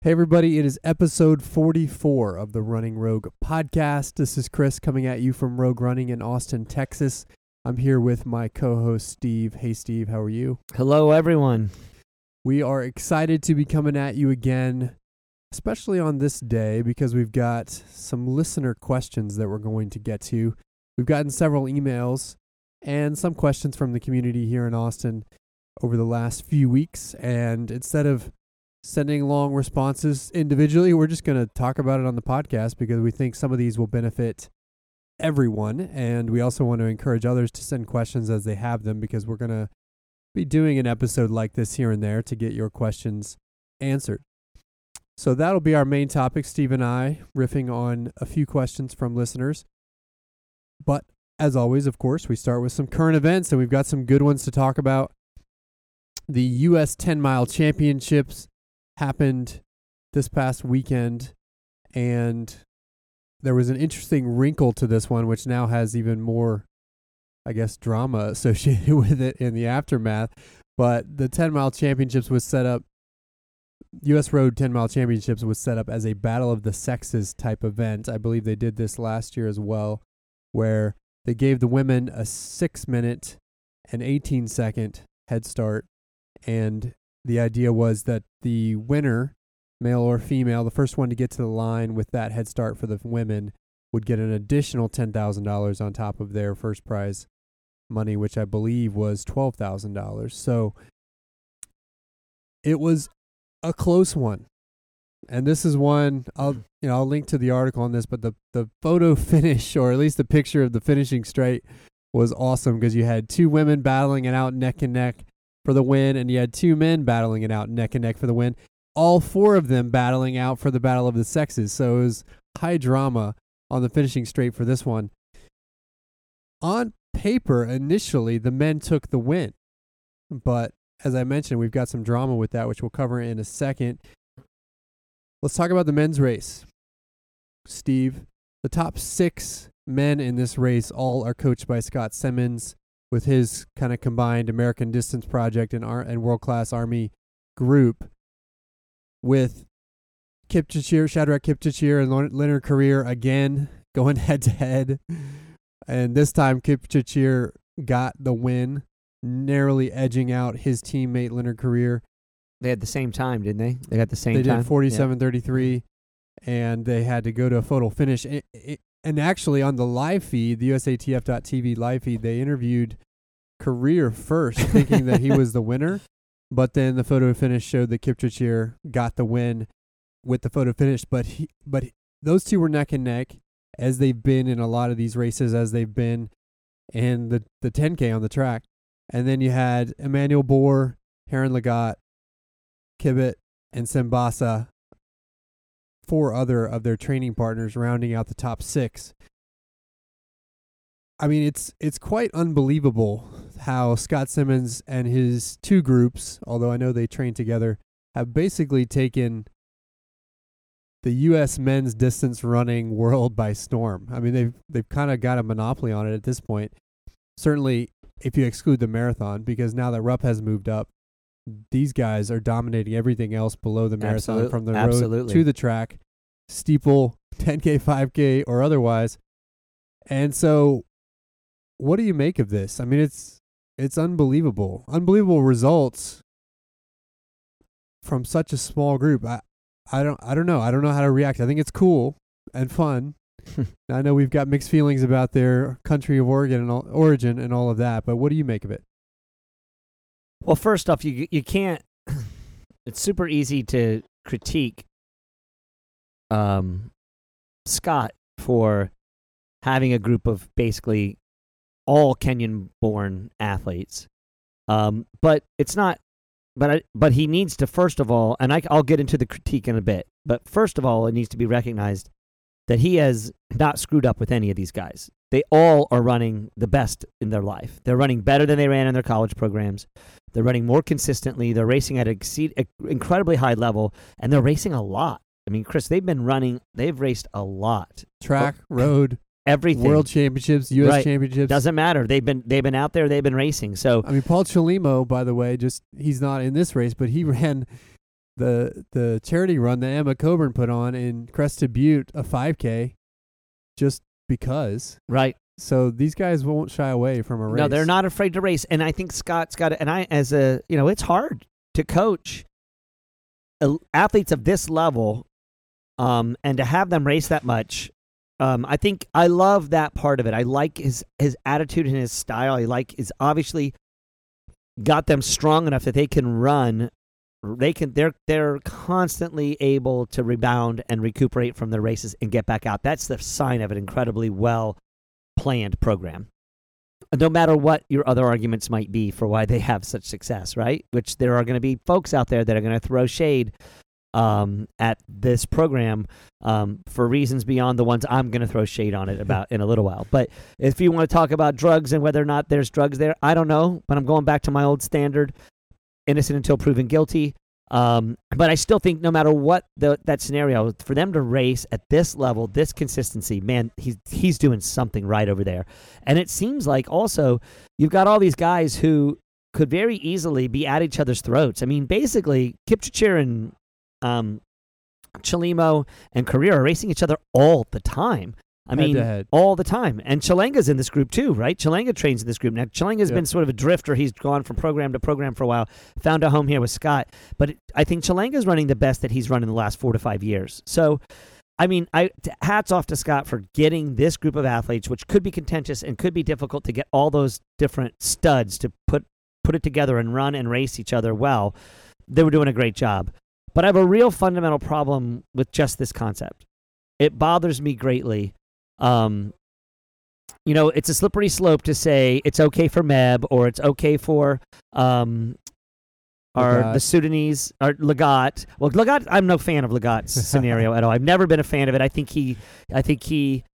Hey, everybody, it is episode 44 of the Running Rogue podcast. This is Chris coming at you from Rogue Running in Austin, Texas. I'm here with my co host, Steve. Hey, Steve, how are you? Hello, everyone. We are excited to be coming at you again, especially on this day, because we've got some listener questions that we're going to get to. We've gotten several emails and some questions from the community here in Austin over the last few weeks. And instead of sending long responses individually. We're just going to talk about it on the podcast because we think some of these will benefit everyone. And we also want to encourage others to send questions as they have them because we're going to be doing an episode like this here and there to get your questions answered. So that'll be our main topic, Steve and I riffing on a few questions from listeners. But as always, of course, we start with some current events and we've got some good ones to talk about. The U.S. 10 mile championships happened this past weekend, and there was an interesting wrinkle to this one, which now has even more, I guess, drama associated with it in the aftermath. But the 10 mile championships was set up, U.S. Road 10 mile championships was set up as a battle of the sexes type event. I believe they did this last year as well, where they gave the women a six minute and 18 second head start, and the idea was that the winner, male or female, the first one to get to the line with that head start for the women would get an additional $10,000 on top of their first prize money, which I believe was $12,000. So it was a close one. And this is one I'll you know I'll link to the article on this, but the the photo finish or at least the picture of the finishing straight was awesome because you had two women battling it out neck and neck for the win, and you had two men battling it out neck and neck for the win. All four of them battling out for the battle of the sexes. So it was high drama on the finishing straight for this one. On paper, initially, the men took the win. But as I mentioned, we've got some drama with that, which we'll cover in a second. Let's talk about the men's race. Steve, the top six men in this race all are coached by Scott Simmons with his kind of combined American Distance Project and, Ar- and World Class Army group with Kipchirchir, Shadrach Kipchirchir and Leonard Korir again going head to head. And this time Kipchirchir got the win, narrowly edging out his teammate Leonard Korir. They had the same time, didn't they? They got the same they time. They did 47 33, and they had to go to a photo finish. It, it, and actually on the live feed, the USATF.tv live feed, they interviewed Korir first, thinking that he was the winner. But then the photo finish showed that Kipchirchir got the win with the photo finish. But he, but those two were neck and neck, as they've been in a lot of these races, as they've been in the the 10K on the track. And then you had Emmanuel Bor, Haron Lagat, Kibet, and Simbassa four other of their training partners rounding out the top six. I mean, it's it's quite unbelievable how Scott Simmons and his two groups, although I know they train together, have basically taken the U.S. men's distance running world by storm. I mean, they've they've kind of got a monopoly on it at this point. Certainly, if you exclude the marathon, because now that Rupp has moved up, these guys are dominating everything else below the marathon from the Absolutely. road to the track, steeple, 10K, 5K, or otherwise. And so, what do you make of this? I mean, it's it's unbelievable, unbelievable results from such a small group. I I don't I don't know. I don't know how to react. I think it's cool and fun. I know we've got mixed feelings about their country of origin and all, origin and all of that, but what do you make of it? Well, first off, you you can't. It's super easy to critique um, Scott for having a group of basically all Kenyan-born athletes, um, but it's not. But I, but he needs to first of all, and I, I'll get into the critique in a bit. But first of all, it needs to be recognized that he has not screwed up with any of these guys. They all are running the best in their life. They're running better than they ran in their college programs. They're running more consistently. They're racing at an incredibly high level, and they're racing a lot. I mean, Chris, they've been running. They've raced a lot. Track, oh, road, everything. World Championships, U.S. Right. Championships. Doesn't matter. They've been they've been out there. They've been racing. So I mean, Paul Chelimo, by the way, just he's not in this race, but he ran the the charity run that Emma Coburn put on in Crested Butte, a 5K, just because. Right. So these guys won't shy away from a race. No, they're not afraid to race, and I think Scott's got it. And I, as a you know, it's hard to coach athletes of this level, um, and to have them race that much. Um, I think I love that part of it. I like his his attitude and his style. I like is obviously got them strong enough that they can run. They can they're they're constantly able to rebound and recuperate from their races and get back out. That's the sign of an incredibly well planned program. No matter what your other arguments might be for why they have such success, right? Which there are going to be folks out there that are going to throw shade um, at this program um, for reasons beyond the ones I'm going to throw shade on it about in a little while. But if you want to talk about drugs and whether or not there's drugs there, I don't know. But I'm going back to my old standard: innocent until proven guilty. Um, but I still think no matter what the, that scenario, for them to race at this level, this consistency, man, he's he's doing something right over there. And it seems like also you've got all these guys who could very easily be at each other's throats. I mean, basically, Kipchirchir and um, Chelimo and Korir are racing each other all the time. I Head mean, all the time. And Chelanga's in this group too, right? Chelanga trains in this group. Now, Chelanga's Yep. been sort of a drifter. He's gone from program to program for a while, found a home here with Scott. But it, I think Chelanga's running the best that he's run in the last four to five years. So, I mean, I t- hats off to Scott for getting this group of athletes, which could be contentious and could be difficult to get all those different studs to put put it together and run and race each other well. They were doing a great job. But I have a real fundamental problem with just this concept. It bothers me greatly. Um, you know, it's a slippery slope to say it's okay for Meb or it's okay for um, our Lagat. the Sudanese or Lagat. Well, Lagat, I'm no fan of Lagat's scenario at all. I've never been a fan of it. I think he, I think he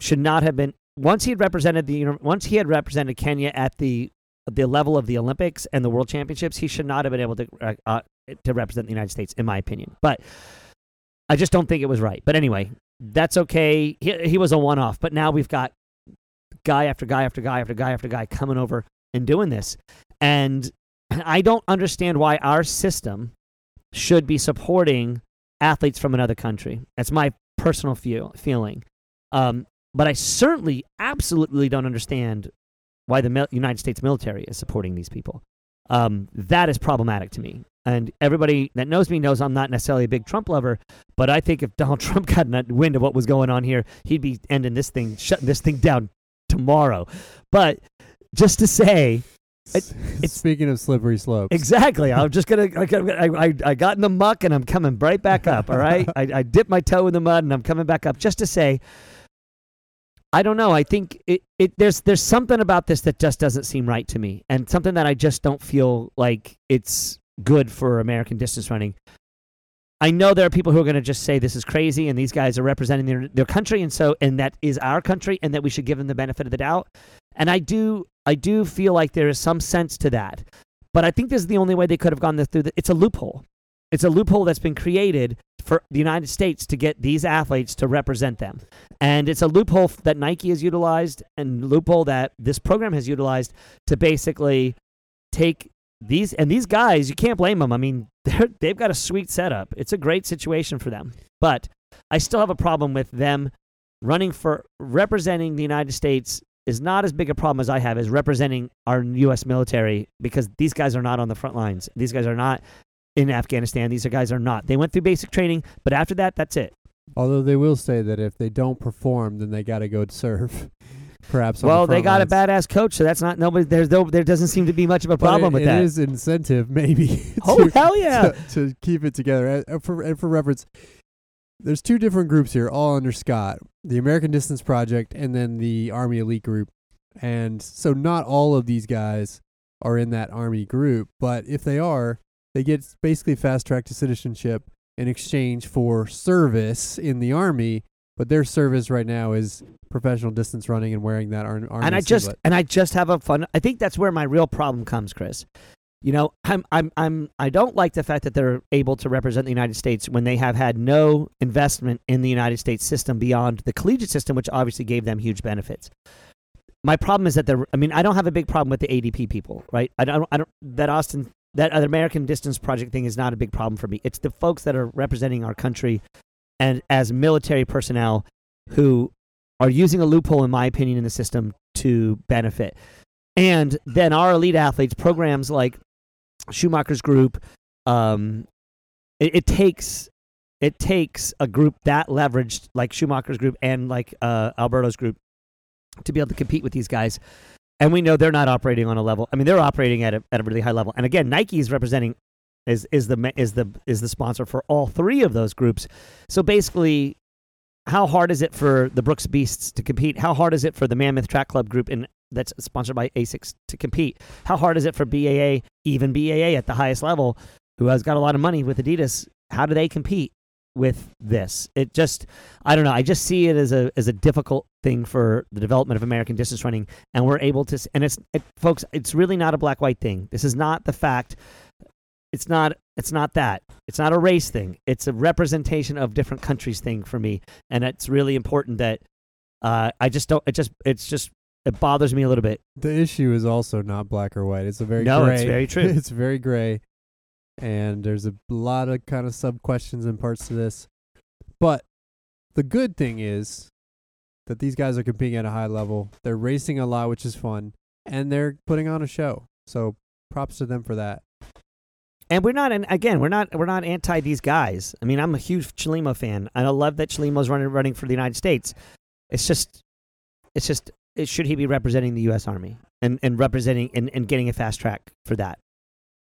should not have been. Once he had represented the, once he had represented Kenya at the the level of the Olympics and the World Championships, he should not have been able to uh, uh, to represent the United States, in my opinion. But I just don't think it was right. But anyway, that's okay. He, he was a one off, but now we've got guy after guy after guy after guy after guy coming over and doing this. And I don't understand why our system should be supporting athletes from another country. That's my personal feel, feeling. Um, but I certainly, absolutely don't understand why the United States military is supporting these people. Um, that is problematic to me. And everybody that knows me knows I'm not necessarily a big Trump lover, but I think if Donald Trump got wind of what was going on here, he'd be ending this thing, shutting this thing down tomorrow. But just to say, It- it's- Speaking of slippery slopes, Exactly. I'm just gonna. I, I, I got in the muck and I'm coming right back up. All right. I, I dipped my toe in the mud and I'm coming back up. Just to say, I don't know. I think it, it. There's there's something about this that just doesn't seem right to me, and something that I just don't feel like it's good for American distance running. I know there are people who are going to just say this is crazy, and these guys are representing their their country, and so and that is our country, and that we should give them the benefit of the doubt. And I do I do feel like there is some sense to that. But I think this is the only way they could have gone through. The, it's a loophole. It's a loophole that's been created for the United States to get these athletes to represent them, and it's a loophole that Nike has utilized, and loophole that this program has utilized to basically take these and these guys. You can't blame them. I mean, they've got a sweet setup. It's a great situation for them. But I still have a problem with them running for representing the United States is not as big a problem as I have as representing our U.S. military because these guys are not on the front lines. These guys are not in Afghanistan. These guys are not. They went through basic training, but after that, that's it. although they will say that if they don't perform, then they got to go serve. Perhaps. on the well, they got a badass coach, so that's not nobody. There's no, there doesn't seem to be much of a problem but with it, that. It is incentive, maybe. oh to, hell yeah! to, to keep it together. And- And for, and for reference, there's two different groups here, all under Scott: the American Distance Project and then the Army Elite Group. And so, not all of these guys are in that Army group, but if they are, they get basically fast track to citizenship in exchange for service in the Army. But their service right now is professional distance running and wearing that ar- Army and I just singlet. and I just have a fun. I think that's where my real problem comes, Chris. You know, I'm I'm I'm I don't like the fact that they're able to represent the United States when they have had no investment in the United States system beyond the collegiate system, which obviously gave them huge benefits. My problem is that they're. I mean, I don't have a big problem with the ADP people, right? I don't. I don't. That Austin that other American Distance Project thing is not a big problem for me. It's the folks that are representing our country and as military personnel who are using a loophole, in my opinion, in the system to benefit. And then our elite athletes, programs like Schumacher's Group, um, it, it takes it takes a group that leveraged like Schumacher's Group and like uh, Alberto's Group to be able to compete with these guys. And we know they're not operating on a level. I mean, they're operating at a, at a really high level. And again, Nike is representing is is the is the is the sponsor for all three of those groups. So basically, how hard is it for the Brooks Beasts to compete? How hard is it for the Mammoth Track Club group in that's sponsored by Asics to compete? How hard is it for BAA, even BAA at the highest level, who has got a lot of money with Adidas? How do they compete? with this. It just I don't know. I just see it as a as a difficult thing for the development of American distance running, and we're able to. And it's it, folks, it's really not a black white thing. This is not the fact. It's not. It's not that. It's not a race thing. It's a representation of different countries thing for me, and it's really important that uh, I just don't. It just. It's just. It bothers me a little bit. The issue is also not black or white. It's a very No, gray. it's very true. it's very gray, and there's a lot of kind of sub questions and parts to this. But the good thing is that these guys are competing at a high level. They're racing a lot, which is fun, and they're putting on a show. So props to them for that. And we're not, and again, we're not, we're not anti these guys. I mean, I'm a huge Chelimo fan, and I love that Chelimo's running, running for the United States. It's just, it's just, it, should he be representing the U.S. Army and, and representing and, and getting a fast track for that?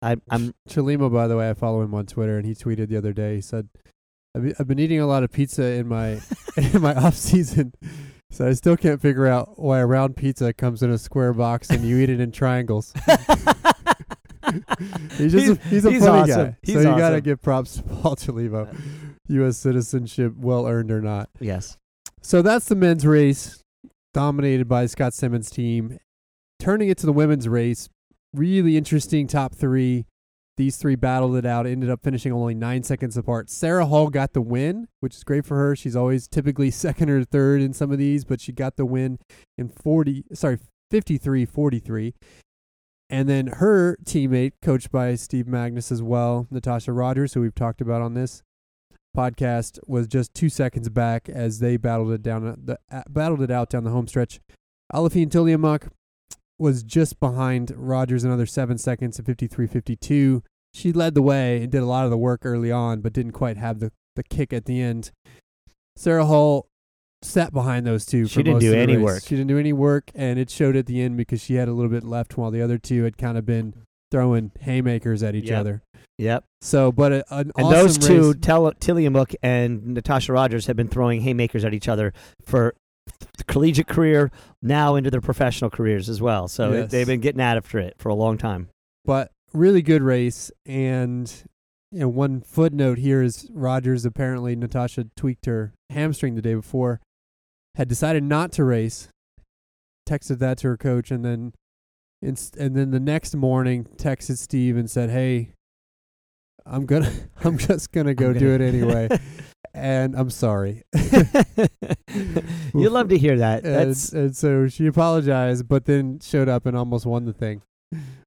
I, I'm Chelimo, by the way, I follow him on Twitter, and he tweeted the other day. He said, "I've, I've been eating a lot of pizza in my in my off season, so I still can't figure out why a round pizza comes in a square box and you eat it in triangles." he's just a, he's a he's funny awesome. guy, He's so you gotta give props to Paul Chelimo, U.S. citizenship, well earned or not. yes. So that's the men's race, dominated by Scott Simmons' team. Turning it to the women's race, really interesting top three. These three battled it out, ended up finishing only nine seconds apart. Sara Hall got the win, which is great for her. She's always typically second or third in some of these, but she got the win in 40, sorry, 53 43. And then her teammate, coached by Steve Magness as well, Natosha Rogers, who we've talked about on this podcast, was just two seconds back as they battled it down the uh, battled it out down the home stretch. Aliphine Tuliamuk was just behind Rogers another seven seconds at 53.52. She led the way and did a lot of the work early on, but didn't quite have the, the kick at the end. Sara Hall sat behind those two. She didn't do any race. work. She didn't do any work, and it showed at the end because she had a little bit left while the other two had kind of been throwing haymakers at each Yep. other. Yep. So, but a, an And awesome those two. Tel- Tuliamuk and Natosha Rogers, have been throwing haymakers at each other for the collegiate career, now into their professional careers as well. So it- Yes. they've been getting out after it for a long time. but really good race. And you know, one footnote here is Rogers apparently Natosha tweaked her hamstring the day before, had decided not to race, texted that to her coach, and then inst- and then the next morning texted Steve and said, "Hey, I'm gonna, I'm just gonna go I'm do it anyway." and I'm sorry. you love to hear that. and, and so she apologized, but then showed up and almost won the thing,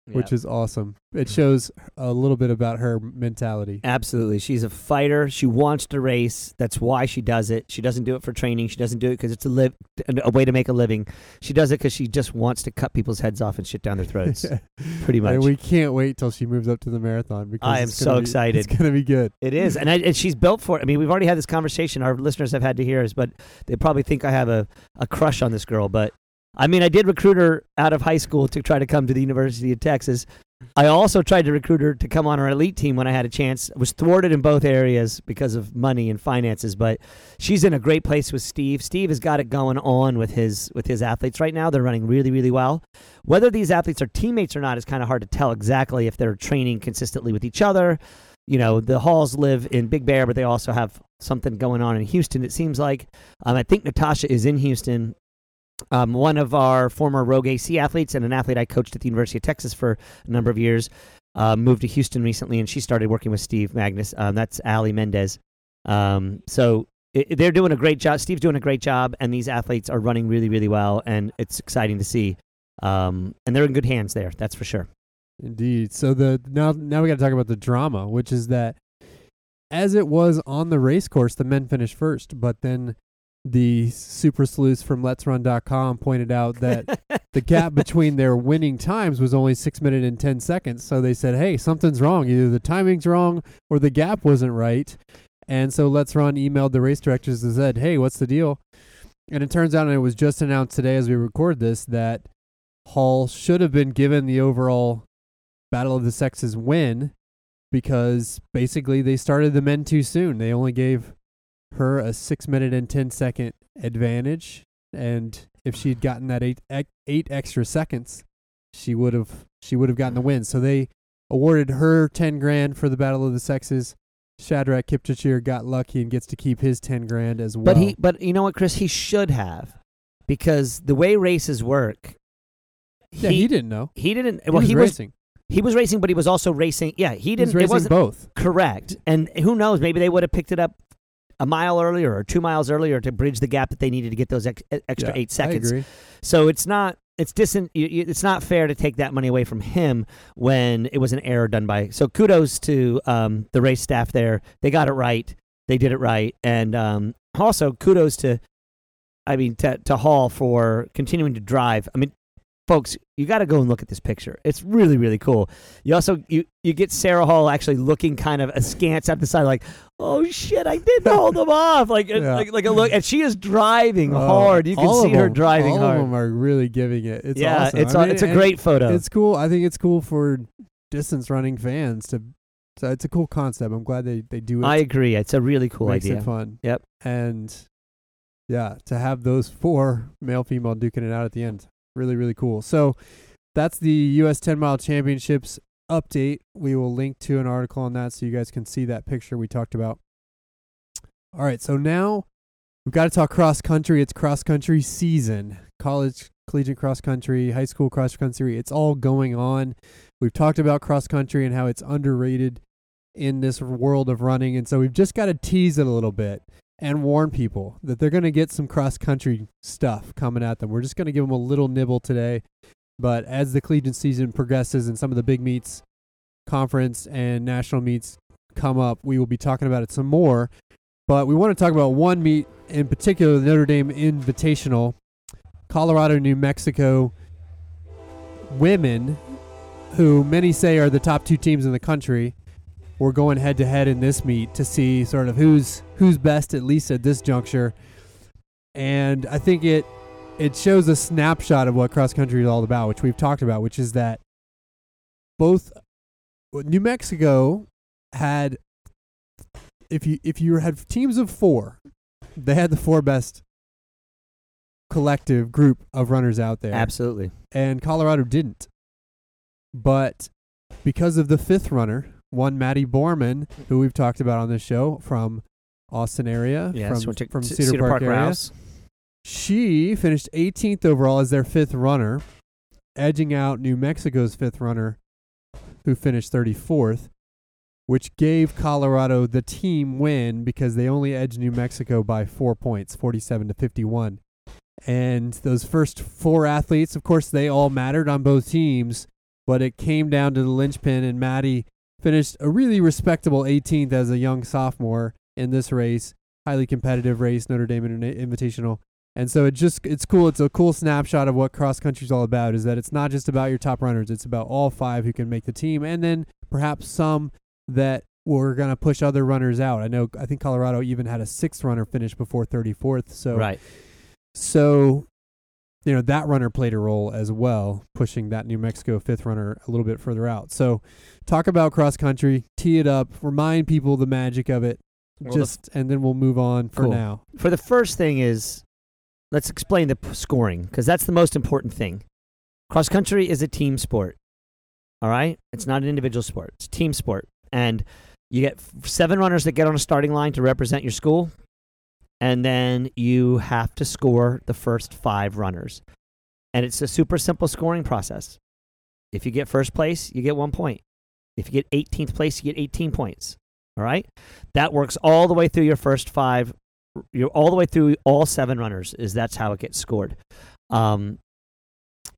which is awesome. It mm-hmm. shows a little bit about her mentality. Absolutely. She's a fighter. She wants to race. That's why she does it. She doesn't do it for training. She doesn't do it because it's a live a way to make a living. She does it because she just wants to cut people's heads off and shit down their throats. Pretty much. And we can't wait till she moves up to the marathon because I am so be- excited. It's gonna be good. It is, and, I, and she's built for it. I mean, we've already had this conversation. Our listeners have had to hear us, but they probably think I have a, a crush on this girl. But I mean, I did recruit her out of high school to try to come to the University of Texas. I also tried to recruit her to come on our elite team when I had a chance. Was thwarted in both areas because of money and finances, but she's in a great place with Steve. Steve has got it going on with his with his athletes right now. They're running really, really well. Whether these athletes are teammates or not is kind of hard to tell exactly if they're training consistently with each other you know, the Halls live in Big Bear, but they also have something going on in Houston. It seems like. Um, I think Natosha is in Houston. Um, one of our former Rogue AC athletes and an athlete I coached at the University of Texas for a number of years uh, moved to Houston recently, and she started working with Steve Magness. Um, that's Ali Mendez. Um, so i they're doing a great job. Steve's doing a great job, and these athletes are running really, really well, and it's exciting to see. Um, and they're in good hands there, that's for sure. Indeed. So the now now we got to talk about the drama, which is that as it was on the race course, the men finished first, but then the super sleuths from Let'sRun.com pointed out that the gap between their winning times was only six minutes and ten seconds. So they said, "Hey, something's wrong. Either the timing's wrong or the gap wasn't right." And so Let's Run emailed the race directors and said, "Hey, what's the deal?" And it turns out, and it was just announced today as we record this, that Hall should have been given the overall Battle of the Sexes win because basically they started the men too soon. They only gave her a six minute and ten second advantage, and if she'd gotten that eight eight extra seconds, she would have she would have gotten the win. So they awarded her ten grand for the Battle of the Sexes. Shadrach Kipchirchir got lucky and gets to keep his ten grand as well. But he, but you know what, Chris, he should have, because the way races work. yeah, he, didn't know. He didn't. He well, was he was racing. he was racing, but he was also racing. Yeah, he He didn't. was it racing wasn't both. correct. And who knows? Maybe they would have picked it up a mile earlier or two miles earlier to bridge the gap that they needed to get those ex- extra Yeah, eight seconds. I agree. So it's not it's dis- it's not fair to take that money away from him when it was an error done by. So kudos to um, the race staff there. They got it right. They did it right, and um, also kudos to, I mean, to, to Hall for continuing to drive. I mean, folks, you got to go and look at this picture. It's really really cool. You also you you get Sara Hall actually looking kind of askance at the side, like, oh shit, I didn't hold them off, like uh, Yeah. like like a look, and she is driving Oh, hard. You can see her them- driving all hard. of them are really giving it. It's yeah, awesome. it's I a, mean, it's a great photo. It's cool. I think it's cool for distance running fans to. So it's a cool concept. I'm glad they they do it. I agree. It's a really cool makes idea. it fun. Yep. And yeah, to have those four male female duking it out at the end, really really cool. So that's the U.S. 10 mile championships update. We will link to an article on that so you guys can see that picture we talked about. All right, so now we've got to talk cross country. It's cross country season. College, collegiate cross country, high school cross country. It's all going on. We've talked about cross country and how it's underrated in this world of running. And so we've just got to tease it a little bit and warn people that they're going to get some cross country stuff coming at them. We're just going to give them a little nibble today. But as the collegiate season progresses and some of the big meets, conference and national meets come up, we will be talking about it some more. But we want to talk about one meet in particular, the Notre Dame Invitational, Colorado, New Mexico women, who many say are the top two teams in the country. We're going head to head in this meet to see sort of who's who's best at least at this juncture. And I think it it shows a snapshot of what cross country is all about, which we've talked about, which is that both New Mexico had if you if you had teams of 4, they had the four best collective group of runners out there Absolutely. and Colorado didn't. But because of the fifth runner, one Maddie Borman, who we've talked about on this show from Austin area, Yeah, from, so from to Cedar, Park, area, Rouse. she finished 18th overall as their fifth runner, edging out New Mexico's fifth runner, who finished 34th, which gave Colorado the team win because they only edged New Mexico by four points, 47 to 51. And those first four athletes, of course, they all mattered on both teams, but it came down to the linchpin, and Maddie finished a really respectable 18th as a young sophomore in this race. Highly competitive race, Notre Dame Invitational. And so it just it's cool. It's a cool snapshot of what cross country is all about. Is that it's not just about your top runners. It's about all five who can make the team, and then perhaps some that were going to push other runners out. I know. I think Colorado even had a sixth runner finish before 34th. So right. so, you know, that runner played a role as well, pushing that New Mexico fifth runner a little bit further out. So, talk about cross country, tee it up, remind people the magic of it, Well, the just, and then we'll move on for Cool. now. For the first thing is, let's explain the p- scoring because that's the most important thing. Cross country is a team sport. All right, it's not an individual sport; it's a team sport, and you get f- seven runners that get on a starting line to represent your school, and then you have to score the first five runners, and it's a super simple scoring process. If you get first place, you get one point. If you get 18th place, you get 18 points. All right, that works all the way through your first five you're all the way through all seven runners is that's how it gets scored um,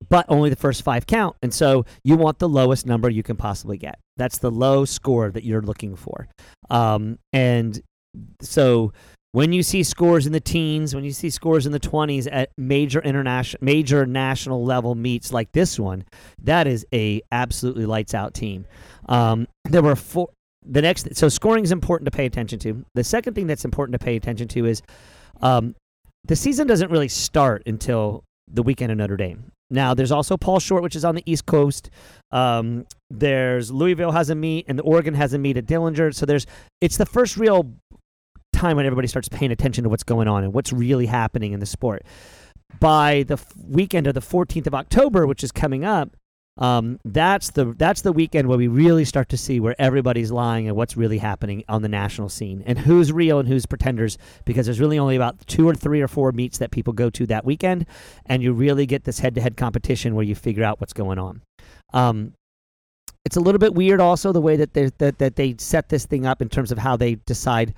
but only the first five count. And so you want the lowest number you can possibly get. That's the low score that you're looking for. Um, and so when you see scores in the teens, when you see scores in the 20s at major international, major national level meets like this one, that is a absolutely lights out team. Um, there were four. The next, so scoring is important to pay attention to. The second thing that's important to pay attention to is um, the season doesn't really start until the weekend of Notre Dame. Now, there's also Paul Short, which is on the East Coast. Um, there's Louisville has a meet, and the Oregon has a meet at Dellinger. So there's it's the first real time when everybody starts paying attention to what's going on and what's really happening in the sport. By the f- weekend of the 14th of October, which is coming up, um, that's the that's the weekend where we really start to see where everybody's lying and what's really happening on the national scene and who's real and who's pretenders because there's really only about two or three or four meets that people go to that weekend and you really get this head-to-head competition where you figure out what's going on um, it's a little bit weird also the way that they that, that they set this thing up in terms of how they decide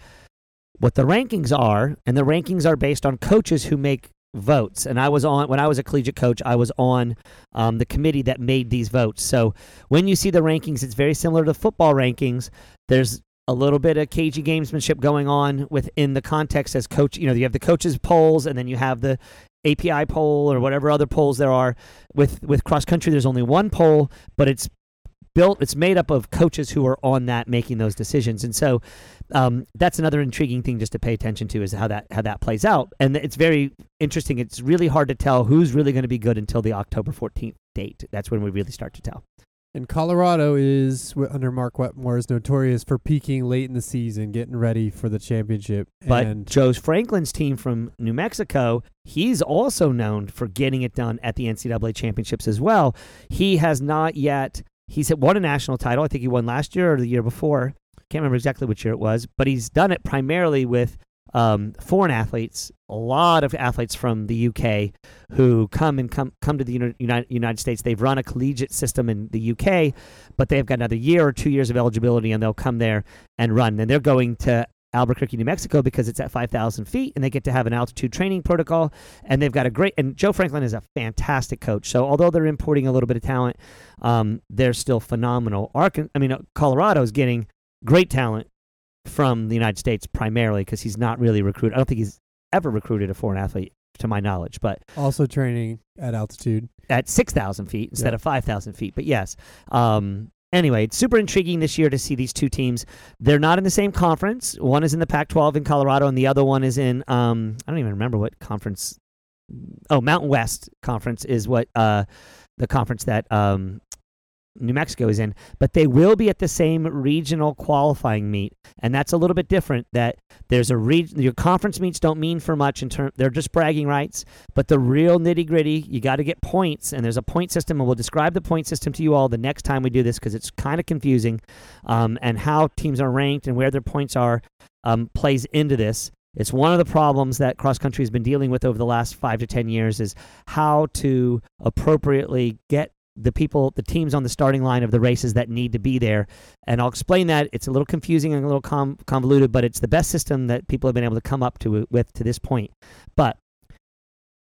what the rankings are and the rankings are based on coaches who make votes. And i was on when i was a collegiate coach i was on um, the committee that made these votes. So when you see the rankings it's very similar to football rankings. There's a little bit of cagey gamesmanship going on within the context as coach you know you have the coaches polls and then you have the api poll or whatever other polls there are. With with cross country there's only one poll but it's built it's made up of coaches who are on that making those decisions. And so um, that's another intriguing thing just to pay attention to is how that how that plays out. And it's very interesting. It's really hard to tell who's really going to be good until the october 14th date. That's when we really start to tell. And Colorado is under Mark Wetmore is notorious for peaking late in the season, getting ready for the championship. but and joe franklin's team from new mexico he's also known for getting it done at the ncaa championships as well. He has not yet he's won a national title. I think he won last year or the year before can't remember exactly which year it was, but he's done it primarily with um, foreign athletes, a lot of athletes from the UK who come and come come to the United, United States. They've run a collegiate system in the UK, but they've got another year or two years of eligibility, and they'll come there and run. And they're going to Albuquerque, New Mexico, because it's at 5,000 feet, and they get to have an altitude training protocol. And they've got a great. And Joe Franklin is a fantastic coach. So although they're importing a little bit of talent, um, they're still phenomenal. Arkan, I mean, Colorado is getting great talent from the United States primarily because he's not really recruited. I don't think he's ever recruited a foreign athlete to my knowledge, but also training at altitude. at 6,000 feet instead Yeah. of 5,000 feet. But yes. Um, anyway, it's super intriguing this year to see these two teams. They're not in the same conference. One is in the Pac 12 in Colorado, and the other one is in, um, I don't even remember what conference. Oh, Mountain West Conference is what uh, the conference that um, New Mexico is in, but they will be at the same regional qualifying meet, and that's a little bit different. That there's a region, your conference meets don't mean for much in term. They're just bragging rights, but the real nitty gritty, you got to get points, and there's a point system, and we'll describe the point system to you all the next time we do this because it's kind of confusing, um, and how teams are ranked and where their points are um, plays into this. It's one of the problems that cross country has been dealing with over the last five to ten years is how to appropriately get the people, the teams on the starting line of the races that need to be there. And I'll explain that. It's a little confusing and a little com- convoluted, but it's the best system that people have been able to come up to with to this point. But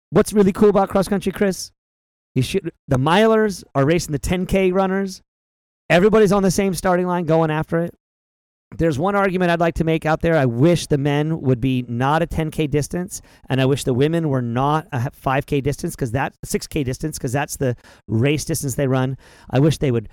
what's really cool about cross country, Chris? You should the milers are racing the 10k runners. Everybody's on the same starting line going after it. There's one argument I'd like to make out there. I wish the men would be not a 10k distance, and I wish the women were not a 5k distance because that 6k distance because that's the race distance they run. I wish they would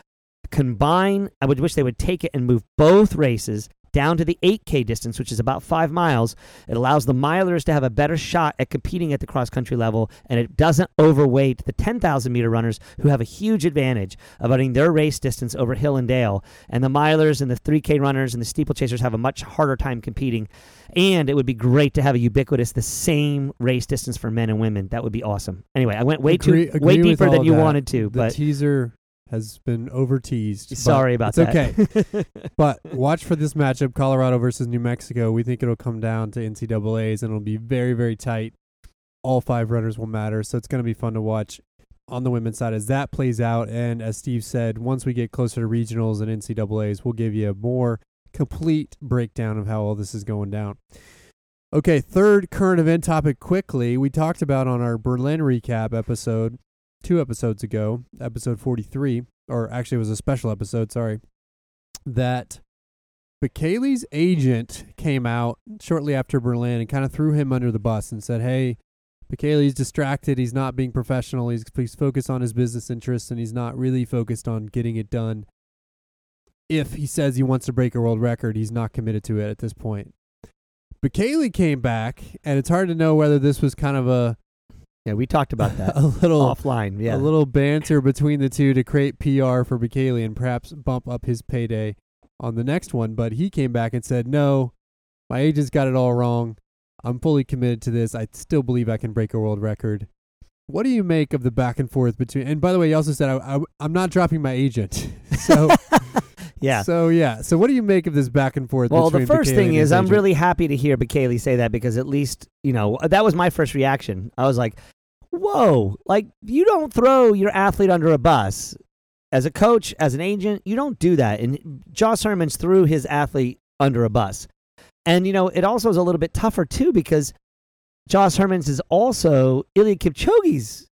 combine. I would wish they would take it and move both races down to the 8k distance, which is about five miles. It allows the milers to have a better shot at competing at the cross country level, and it doesn't overweight the 10,000 meter runners who have a huge advantage of running their race distance over hill and dale. And the milers and the 3k runners and the steeplechasers have a much harder time competing. And it would be great to have a ubiquitous, the same race distance for men and women. That would be awesome. Anyway, I went way Agree- too way agree with deeper than you that. wanted to, The but teaser has been over teased. sorry about it's that. okay. But watch for this matchup, Colorado versus New Mexico. We think it'll come down to NCAA's and it'll be very, very tight. All five runners will matter, so it's going to be fun to watch on the women's side as that plays out. And as Steve said, once we get closer to regionals and NCAA's, we'll give you a more complete breakdown of how all this is going down. Okay, third current event topic quickly. We talked about on our Berlin recap episode two episodes ago, episode 43, or actually it was a special episode, sorry, that Bekele's agent came out shortly after Berlin and kind of threw him under the bus and said, hey, Bekele's distracted. He's not being professional. He's, he's focused on his business interests and he's not really focused on getting it done. If he says he wants to break a world record, he's not committed to it at this point. Bekele came back, and it's hard to know whether this was kind of a Yeah, we talked about that a little offline. Yeah. a little banter between the two to create PR for Bekele and perhaps bump up his payday on the next one. But he came back and said, "No, my agent's got it all wrong. I'm fully committed to this. I still believe I can break a world record." What do you make of the back and forth between? And by the way, he also said, I, I, "I'm not dropping my agent." so yeah. So yeah. So what do you make of this back and forth? Well, the first Bekele thing is I'm really happy to hear Bekele say that because at least, you know, that was my first reaction. I was like, whoa, like you don't throw your athlete under a bus. As a coach, as an agent, you don't do that. And Josh Hermens threw his athlete under a bus. And, you know, it also is a little bit tougher too because Josh Hermens is also Eliud Kipchoge's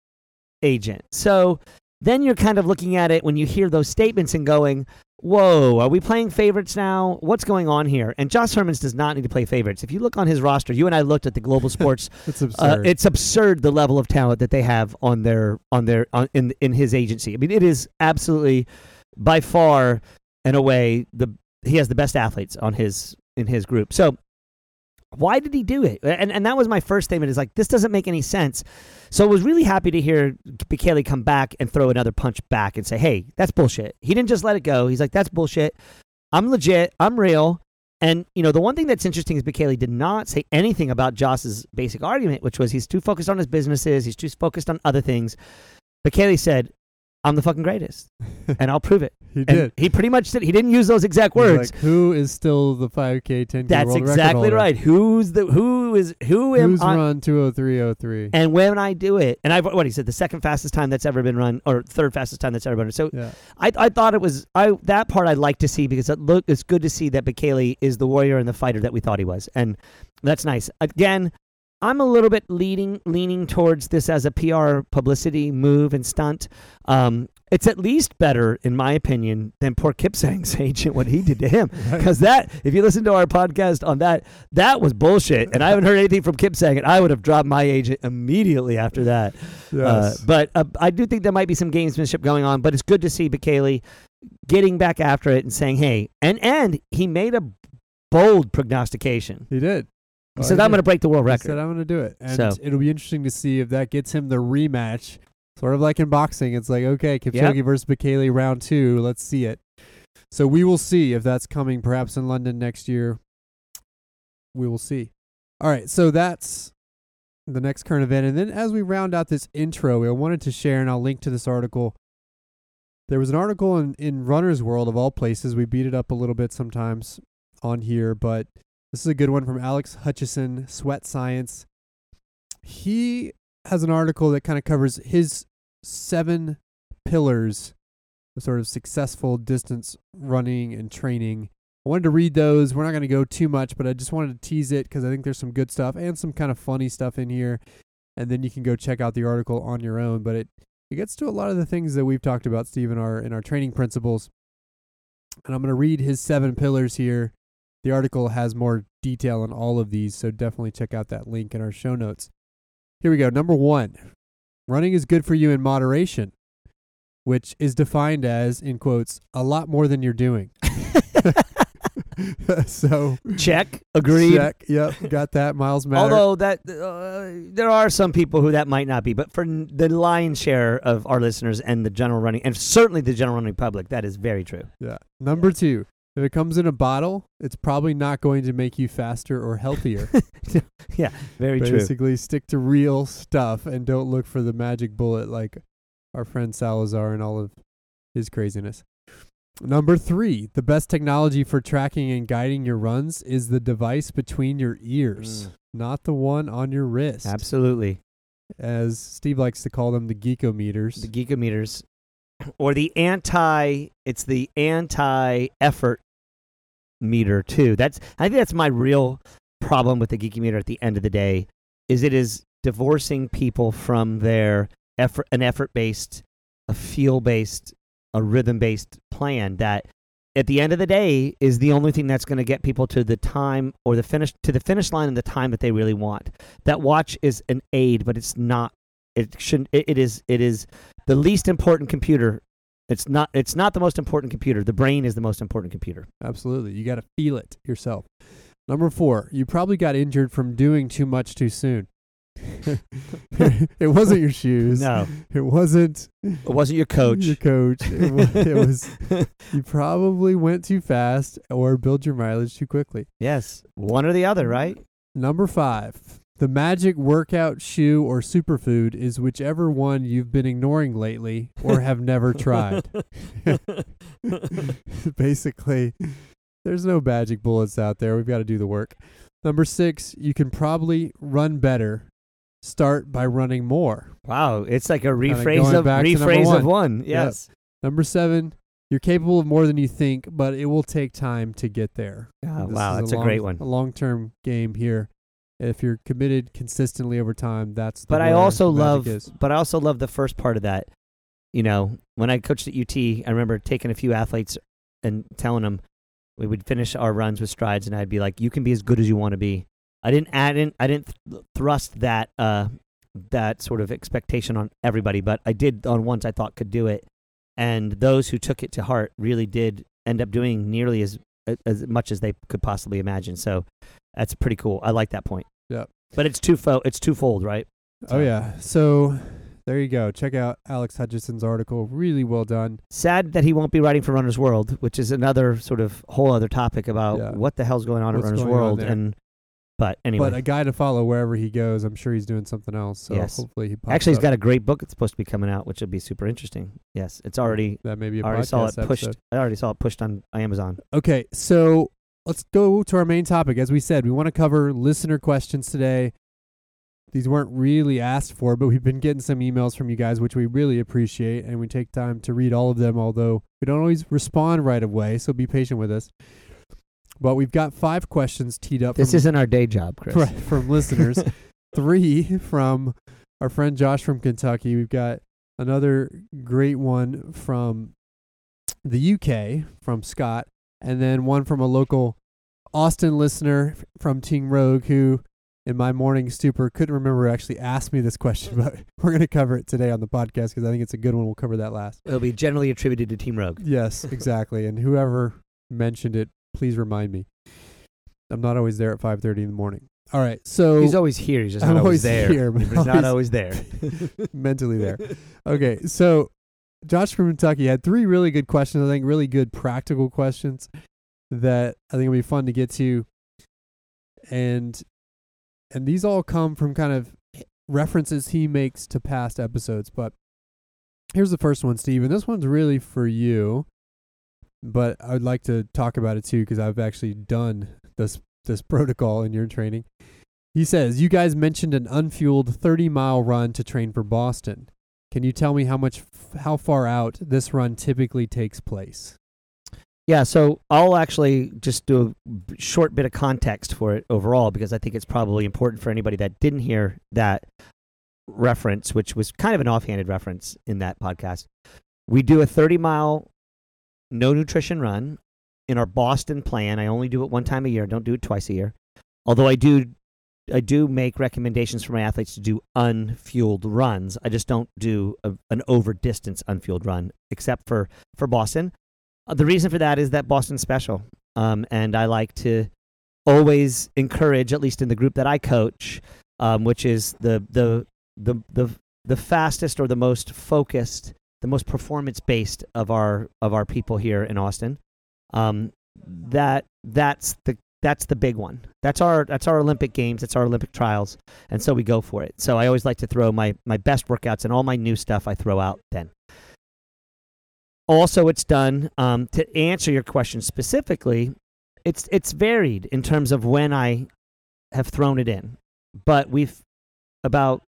agent. So then you're kind of looking at it when you hear those statements and going, whoa, are we playing favorites now? What's going on here? And Josh Hermens does not need to play favorites. If you look on his roster, you and I looked at the global sports. It's uh, absurd. it's absurd the level of talent that they have on their on their on, in in his agency. I mean, it is absolutely by far and away the he has the best athletes on his in his group. So why did he do it? And and that was my first statement. Is like this doesn't make any sense. So I was really happy to hear Bekele come back and throw another punch back and say, "Hey, that's bullshit." He didn't just let it go. He's like, "That's bullshit. I'm legit. I'm real." And you know, the one thing that's interesting is Bekele did not say anything about Jos's basic argument, which was he's too focused on his businesses, he's too focused on other things. Bekele said, "I'm the fucking greatest, and I'll prove it." he And did. he pretty much said he didn't use those exact words. like, who is still the 5K, 10K That's world record exactly holder? right. Who's the who is who am Who's I? run 20303? And when I do it, and I've what he said, the second fastest time that's ever been run, or third fastest time that's ever been run. So Yeah. I, I thought it was I that part I'd like to see because it look it's good to see that Bekele is the warrior and the fighter that we thought he was, and that's nice. Again, I'm a little bit leaning leaning towards this as a PR publicity move and stunt. Um, it's at least better, in my opinion, than poor Kipsang's agent what he did to him. Because that, if you listen to our podcast on that, that was bullshit, and I haven't heard anything from Kipsang, and I would have dropped my agent immediately after that. Uh, Yes. but uh, I do think there might be some gamesmanship going on. But it's good to see Bekele getting back after it and saying, "Hey," and and he made a bold prognostication. he did. He said, "I'm going to break the world record." He said. I'm going to do it. And So- it'll be interesting to see if that gets him the rematch. Sort of like in boxing. It's like, okay, Kipchoge versus Bekele round two. Let's see it. So we will see if that's coming perhaps in London next year. We will see. All right. So that's the next current event. And then as we round out this intro, I wanted to share, and I'll link to this article. There was an article in, in Runner's World, of all places. We beat it up a little bit sometimes on here, but this is a good one from Alex Hutchinson, Sweat Science. He has an article that kind of covers his seven pillars of sort of successful distance running and training. I wanted to read those. We're not going to go too much, but I just wanted to tease it because I think there's some good stuff and some kind of funny stuff in here. And then you can go check out the article on your own. But it, it gets to a lot of the things that we've talked about, Steve, in our in our training principles. And I'm going to read his seven pillars here. The article has more detail on all of these, so definitely check out that link in our show notes. Here we go. Number one running is good for you in moderation, which is defined as, in quotes, a lot more than you're doing. so, Check, agreed. check. Yep, got that. Miles matter. Although that uh, there are some people who that might not be, but for n- the lion's share of our listeners and the general running, and certainly the general running public, that is very true. yeah. Number two, if it comes in a bottle, it's probably not going to make you faster or healthier. Yeah, very true. Basically, stick to real stuff and don't look for the magic bullet like our friend Salazar and all of his craziness. Number three, the best technology for tracking and guiding your runs is the device between your ears, Mm. not the one on your wrist. Absolutely. As Steve likes to call them, the geekometers. The gigameters or the anti it's the anti effort meter too. That's I think that's my real problem with the geeky meter at the end of the day is it is divorcing people from their effort an effort based, a feel based, a rhythm based plan that at the end of the day is the only thing that's going to get people to the time or the finish to the finish line in the time that they really want. That watch is an aid, but it's not. It shouldn't. It, it is. It is the least important computer. It's not. It's not the most important computer. The brain is the most important computer. Absolutely. You got to feel it yourself. Number four, you probably got injured from doing too much too soon. it wasn't your shoes. No, It wasn't it wasn't your coach. Your coach. It was, it was. You probably went too fast or built your mileage too quickly. yes, one or the other, right? Number five, the magic workout shoe or superfood is whichever one you've been ignoring lately or have never tried. Basically, there's no magic bullets out there. We've got to do the work. Number six, you can probably run better. Start by running more. Wow, it's like a rephrase of back to number rephrase of one. one. Yep. Yes. Number seven, you're capable of more than you think, but it will take time to get there. Oh, wow, that's a, long- great one. A long term game here. If you're committed consistently over time, that's the But I also love, is. but I also love the first part of that. You know, when I coached at UT, I remember taking a few athletes and telling them we would finish our runs with strides, and I'd be like, "You can be as good as you want to be." I didn't add in, I didn't th- thrust that uh, that sort of expectation on everybody, but I did on ones I thought could do it, and those who took it to heart really did end up doing nearly as as much as they could possibly imagine. So that's pretty cool. I like that point. Yep. But it's two fo- it's twofold, right? Oh yeah. So there you go. Check out Alex Hutchinson's article. Really well done. Sad that he won't be writing for Runner's World, which is another sort of whole other topic about Yeah. what the hell's going on What's at Runner's World. and but anyway, But a guy to follow wherever he goes. I'm sure he's doing something else. So Yes. hopefully he pops actually, he's up. got a great book that's supposed to be coming out, which would be super interesting. Yes, it's already. that may be a I already saw it pushed. episode. I already saw it pushed on Amazon. Okay, so let's go to our main topic. As we said, we want to cover listener questions today. These weren't really asked for, but we've been getting some emails from you guys, which we really appreciate, and we take time to read all of them, although we don't always respond right away, so be patient with us. But we've got five questions teed up This from, isn't our day job, Chris. right, from listeners, three from our friend Josh from Kentucky. We've got another great one from the UK from Scott, and then one from a local Austin listener from Team Rogue who, in my morning stupor, couldn't remember who actually asked me this question, but we're going to cover it today on the podcast because I think it's a good one. We'll cover that last. It'll be generally attributed to Team Rogue. Yes, exactly. and whoever mentioned it, please remind me. I'm not always there at 5:30 in the morning. All right, so He's always here. He's just I'm not always always there. here, but He's not always- always there. mentally there. Okay, so Josh from Kentucky had three really good questions. I think really good practical questions that I think will be fun to get to, and and these all come from kind of references he makes to past episodes. But here's the first one, Steve, and this one's really for you. But I would like to talk about it too because I've actually done this this protocol in your training. He says, You guys mentioned an unfueled 30 mile run to train for Boston. Can you tell me how much, how far out this run typically takes place? Yeah, so I'll actually just do a short bit of context for it overall because I think it's probably important for anybody that didn't hear that reference, which was kind of an offhanded reference in that podcast. We do a 30 mile no nutrition run in our Boston plan. I only do it one time a year, don't do it twice a year. Although I do I do make recommendations for my athletes to do unfueled runs. I just don't do a, an over distance unfueled run except for for Boston. Uh, the reason for that is that Boston's special. Um, and I like to always encourage, at least in the group that I coach, um, which is the, the, the, the, the fastest or the most focused, the most performance based of our, of our people here in Austin. Um, that, that's the, that's the big one. That's our, that's our Olympic games. That's our Olympic trials. And so we go for it. So I always like to throw my, my best workouts and all my new stuff I throw out then also it's done um, to answer your question specifically it's it's varied in terms of when i have thrown it in but we've about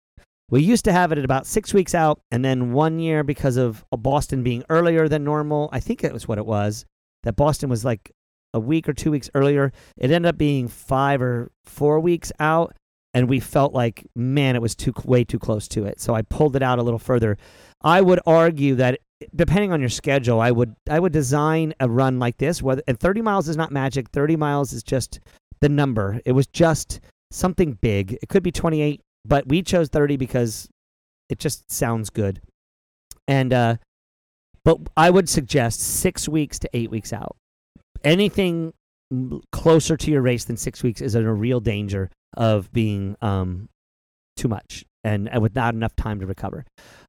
we used to have it at about six weeks out and then one year because of uh, boston being earlier than normal i think it was what it was that boston was like a week or two weeks earlier it ended up being five or four weeks out and we felt like man, it was too way too close to it. So I pulled it out a little further. I would argue that depending on your schedule, I would I would design a run like this. Whether and 30 miles is not magic. 30 miles is just the number. It was just something big. It could be 28, but we chose 30 because it just sounds good. And uh, but I would suggest six weeks to eight weeks out. Anything closer to your race than six weeks is in a real danger of being um, too much and, and without enough time to recover.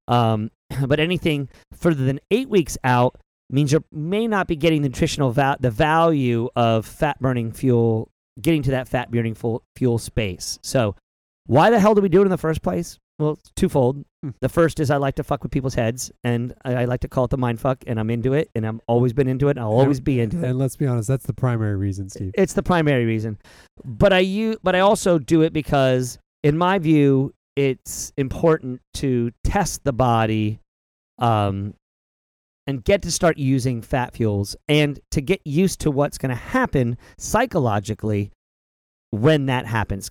Um, but anything further than eight weeks out means you may not be getting the nutritional va- the value of fat burning fuel, getting to that fat burning fuel, fuel space. So, why the hell do we do it in the first place? Well, it's twofold. Hmm. The first is I like to fuck with people's heads, and I, I like to call it the mind fuck, and I'm into it, and I've always been into it, and I'll always be into it. And let's be honest, that's the primary reason, Steve. It's the primary reason. But I I u- but I also do it because in my view it's important to test the body um and get to start using fat fuels and to get used to what's going to happen psychologically when that happens.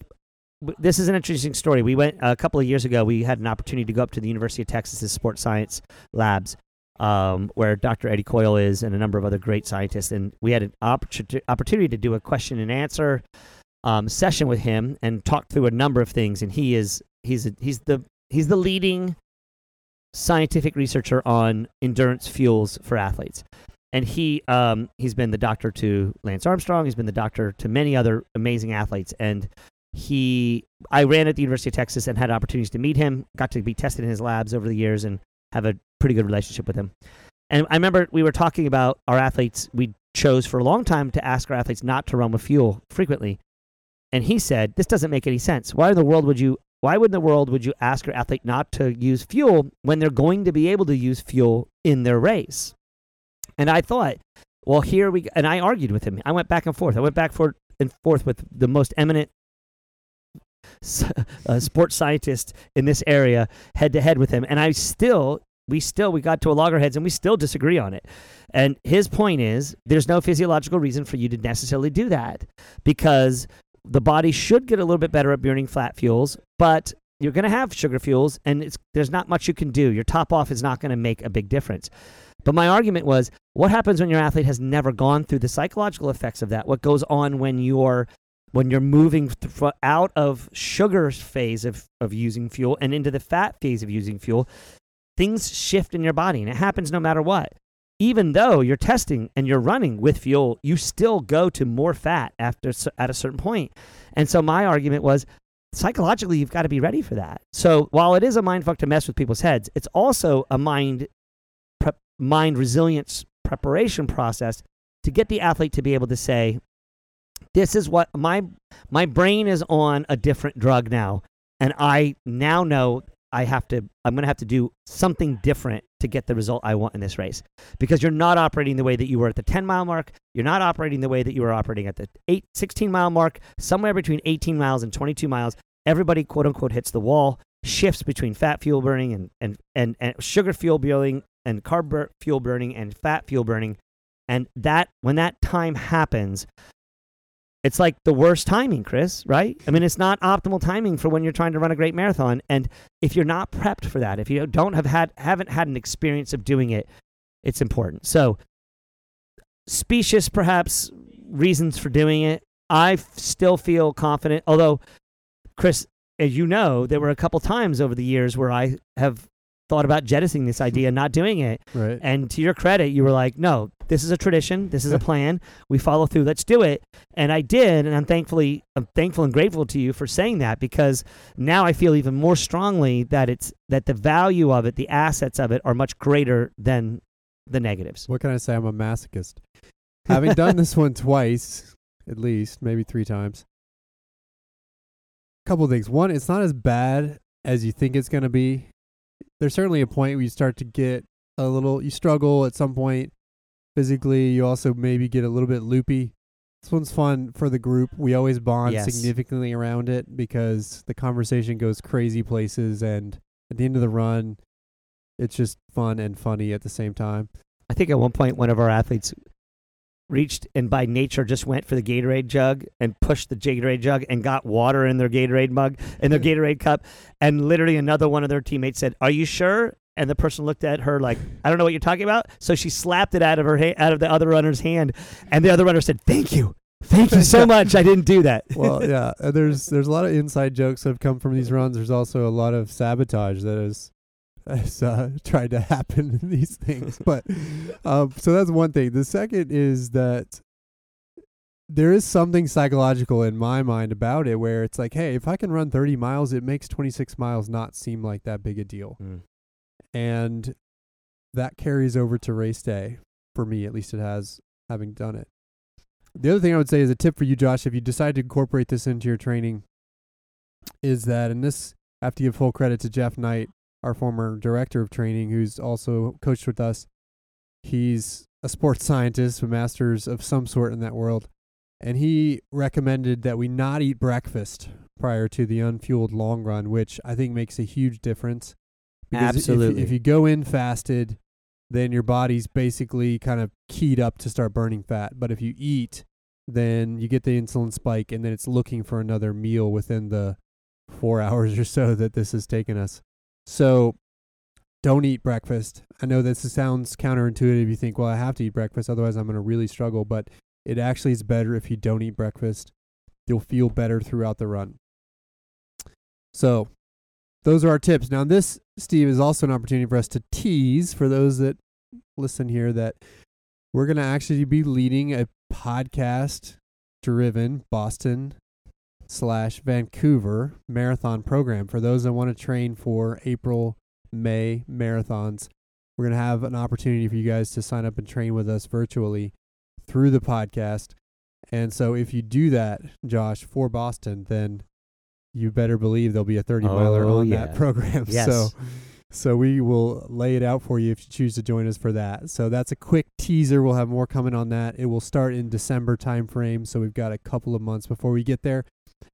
This is an interesting story. We went a couple of years ago. We had an opportunity to go up to the University of Texas's sports science labs, um, where Dr. Eddie Coyle is, and a number of other great scientists. And we had an opportu- opportunity to do a question and answer um, session with him and talk through a number of things. And he is he's a, he's the he's the leading scientific researcher on endurance fuels for athletes. And he um, he's been the doctor to Lance Armstrong. He's been the doctor to many other amazing athletes. And he I ran at the University of Texas and had opportunities to meet him. Got to be tested in his labs over the years and have a pretty good relationship with him. And I remember we were talking about our athletes. We chose for a long time to ask our athletes not to run with fuel frequently. And he said, "This doesn't make any sense. Why in the world would you? Why would in the world would you ask your athlete not to use fuel when they're going to be able to use fuel in their race?" And I thought, well, here we. And I argued with him. I went back and forth. I went back and forth with the most eminent uh, sports scientist in this area, head to head with him. And I still, we still, we got to a loggerheads, and we still disagree on it. And his point is, there's no physiological reason for you to necessarily do that because the body should get a little bit better at burning fat fuels, but you're going to have sugar fuels, and there's not much you can do. Your top off is not going to make a big difference. But my argument was, what happens when your athlete has never gone through the psychological effects of that? What goes on when you're when you're moving th- out of sugar phase of, of using fuel and into the fat phase of using fuel, things shift in your body, and it happens no matter what. Even though you're testing and you're running with fuel, you still go to more fat after at a certain point. And so my argument was, psychologically, you've got to be ready for that. So while it is a mind fuck to mess with people's heads, it's also a mind mind resilience preparation process to get the athlete to be able to say, this is what my my brain is on a different drug now and i now know i have to i'm going to have to do something different to get the result i want in this race. Because you're not operating the way that you were at the 10 mile mark you're not operating the way that you were operating at the 8 16 mile mark somewhere between 18 miles and 22 miles. Everybody quote unquote hits the wall shifts between fat fuel burning and and and, and sugar fuel burning and carb fuel burning and fat fuel burning. And that when that time happens it's like the worst timing, Chris, right? I mean, it's not optimal timing for when you're trying to run a great marathon. And if you're not prepped for that, if you don't have had haven't had an experience of doing it, it's important. So, specious perhaps reasons for doing it. I still feel confident, although Chris, as you know, there were a couple times over the years where I have thought about jettisoning this idea and not doing it. Right. And to your credit, you were like, no, this is a tradition. This is a plan. We follow through. Let's do it. And I did. And I'm thankfully, I'm thankful and grateful to you for saying that because now I feel even more strongly that it's, that the value of it, the assets of it are much greater than the negatives. What can I say? I'm a masochist. Having done this one twice, at least, maybe three times. A couple of things. One, it's not as bad as you think it's going to be. There's certainly a point where you start to get a little, you struggle at some point physically. You also maybe get a little bit loopy. This one's fun for the group. We always bond Yes. significantly around it because the conversation goes crazy places. And at the end of the run, it's just fun and funny at the same time. I think at one point, one of our athletes reached and by nature just went for the Gatorade jug and pushed the Gatorade jug and got water in their Gatorade mug in their Gatorade cup and literally another one of their teammates said, "Are you sure?" And the person looked at her like, "I don't know what you're talking about." So she slapped it out of her ha- out of the other runner's hand and the other runner said, "Thank you. Thank you so much. I didn't do that." well, yeah. There's there's a lot of inside jokes that have come from these runs. There's also a lot of sabotage that has has uh, tried to happen in these things. But um, so that's one thing. The second is that there is something psychological in my mind about it, where it's like, hey, if I can run 30 miles, it makes 26 miles not seem like that big a deal, Mm. and that carries over to race day for me. At least it has, having done it. The other thing I would say is a tip for you, Josh, if you decide to incorporate this into your training, is that, and this, I have to give full credit to Jeff Knight, our former director of training, who's also coached with us. He's a sports scientist, a master's of some sort in that world. And he recommended that we not eat breakfast prior to the unfueled long run, which I think makes a huge difference. Because if- Absolutely. if you go in fasted, then your body's basically kind of keyed up to start burning fat. But if you eat, then you get the insulin spike, and then it's looking for another meal within the four hours or so that this has taken us. So don't eat breakfast. I know this sounds counterintuitive. You think, well, I have to eat breakfast, otherwise I'm going to really struggle. But it actually is better if you don't eat breakfast. You'll feel better throughout the run. So those are our tips. Now, this, Steve, is also an opportunity for us to tease for those that listen here that we're going to actually be leading a podcast driven Boston slash Vancouver marathon program for those that want to train for April, May marathons. We're going to have an opportunity for you guys to sign up and train with us virtually through the podcast. And so if you do that, Josh, for Boston, then you better believe there'll be a 30 miler Oh, on yeah. that program. Yes. So so we will lay it out for you if you choose to join us for that. So that's a quick teaser. We'll have more coming on that. It will start in December timeframe, so we've got a couple of months before we get there,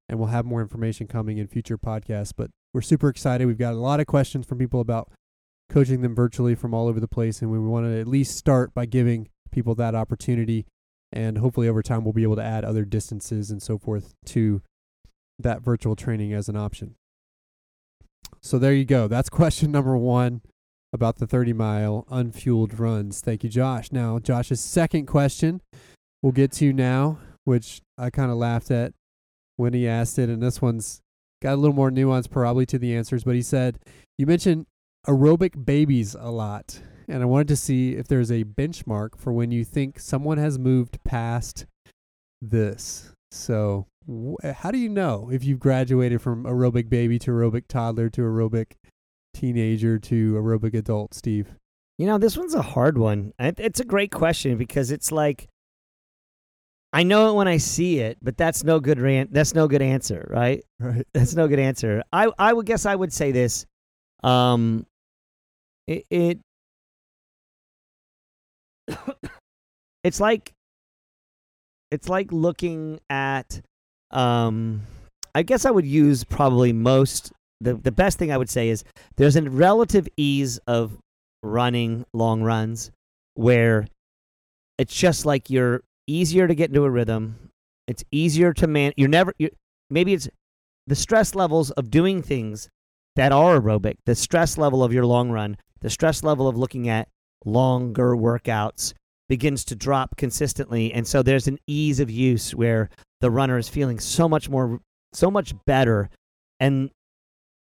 and we'll have more information coming in future podcasts. But we're super excited. We've got a lot of questions from people about coaching them virtually from all over the place, and we want to at least start by giving people that opportunity, and hopefully over time we'll be able to add other distances and so forth to that virtual training as an option. So there you go. That's question number one about the 30 mile unfueled runs. Thank you, Josh. Now, Josh's second question we'll get to now, which I kind of laughed at when he asked it. And this one's got a little more nuance probably to the answers. But he said, You mentioned aerobic babies a lot. And I wanted to see if there's a benchmark for when you think someone has moved past this. So, how do you know if you've graduated from aerobic baby to aerobic toddler to aerobic teenager to aerobic adult, Steve? You know, this one's a hard one. It's a great question because it's like I know it when I see it, but that's no good ran- that's no good answer, right? Right. That's no good answer. I I would guess I would say this. Um it, it it's like it's like looking at um I guess I would use probably most the the best thing I would say is there's a relative ease of running long runs where it's just like you're easier to get into a rhythm. It's easier to man. You're never. you maybe it's the stress levels of doing things that are aerobic. The stress level of your long run. The stress level of looking at longer workouts begins to drop consistently, and so there's an ease of use where the runner is feeling so much more, so much better, and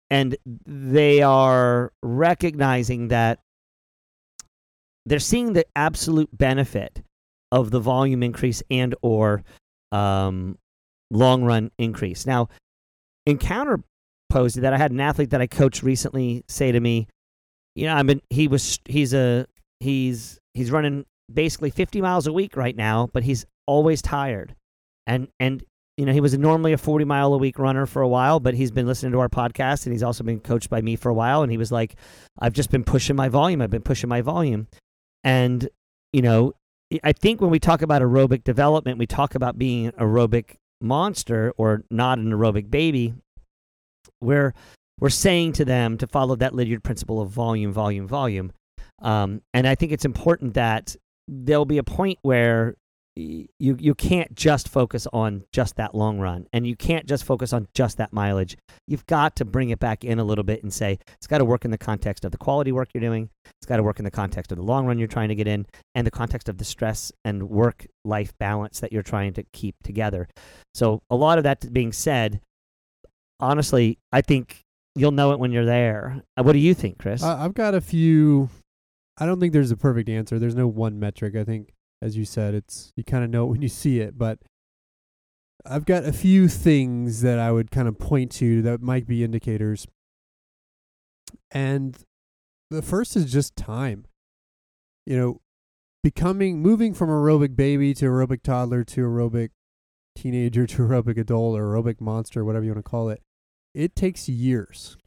and they are recognizing that they're seeing the absolute benefit of the volume increase and or um, long run increase. Now, in counterpose to that, I had an athlete that I coached recently say to me, you know, I mean, he was he's a he's he's running basically 50 miles a week right now, but he's always tired, and and you know he was normally a 40 mile a week runner for a while, but he's been listening to our podcast and he's also been coached by me for a while, and he was like, I've just been pushing my volume, I've been pushing my volume, and you know I think when we talk about aerobic development, we talk about being an aerobic monster or not an aerobic baby. We're we're saying to them to follow that Lydiard principle of volume, volume, volume. Um, and I think it's important that there'll be a point where you you can't just focus on just that long run and you can't just focus on just that mileage you've got to bring it back in a little bit and say it's got to work in the context of the quality work you're doing it's got to work in the context of the long run you're trying to get in and the context of the stress and work life balance that you're trying to keep together so a lot of that being said honestly i think you'll know it when you're there Uh, what do you think chris I I've got a few. I don't think there's a perfect answer. There's no one metric. I think, as you said, it's you kind of know it when you see it. But I've got a few things that I would kind of point to that might be indicators. And the first is just time. You know, becoming moving from aerobic baby to aerobic toddler to aerobic teenager to aerobic adult or aerobic monster, whatever you want to call it. It takes years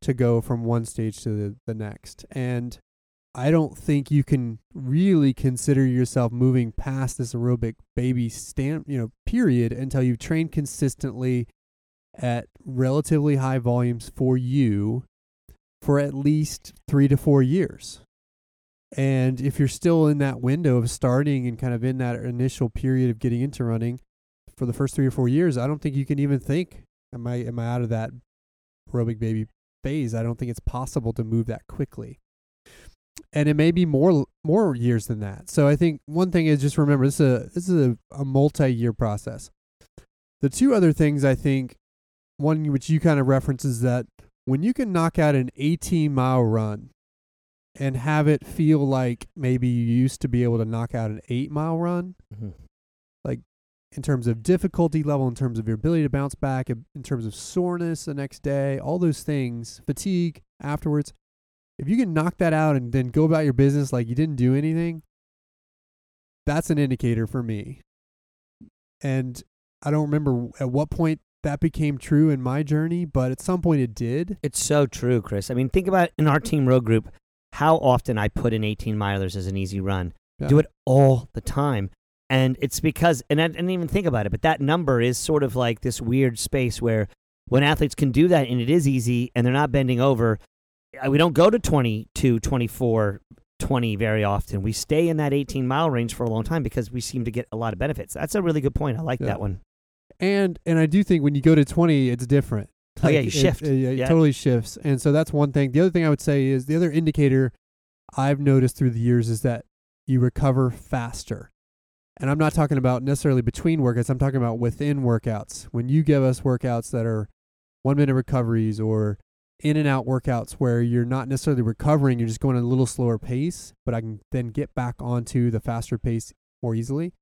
to go from one stage to the, the next. And I don't think you can really consider yourself moving past this aerobic baby stand, you know, period until you've trained consistently at relatively high volumes for you for at least 3 to 4 years. And if you're still in that window of starting and kind of in that initial period of getting into running for the first 3 or 4 years, I don't think you can even think am I am I out of that aerobic baby phase. I don't think it's possible to move that quickly. And it may be more more years than that. So I think one thing is just remember this is a this is a, a multi year process. The two other things I think, one which you kind of reference is that when you can knock out an 18 mile run and have it feel like maybe you used to be able to knock out an eight mile run, Mhm. in terms of difficulty level, in terms of your ability to bounce back, in terms of soreness the next day, all those things, fatigue afterwards. If you can knock that out and then go about your business like you didn't do anything, that's an indicator for me. And I don't remember at what point that became true in my journey, but at some point it did. It's so true, Chris. I mean, think about in our Team Rogue group how often I put in 18 milers as an easy run. Yeah. Do it all the time. And it's because, and I didn't even think about it, but that number is sort of like this weird space where when athletes can do that and it is easy and they're not bending over, we don't go to 22, 24, 20 very often. We stay in that 18 mile range for a long time because we seem to get a lot of benefits. That's a really good point. I like Yeah. that one. And and I do think when you go to 20, it's different. Oh, yeah, you it- shift. It, it Yeah. totally shifts. And so that's one thing. The other thing I would say is the other indicator I've noticed through the years is that you recover faster. And I'm not talking about necessarily between workouts, I'm talking about within workouts. When you give us workouts that are one minute recoveries or in and out workouts where you're not necessarily recovering, you're just going at a little slower pace, but I can then get back onto the faster pace more easily.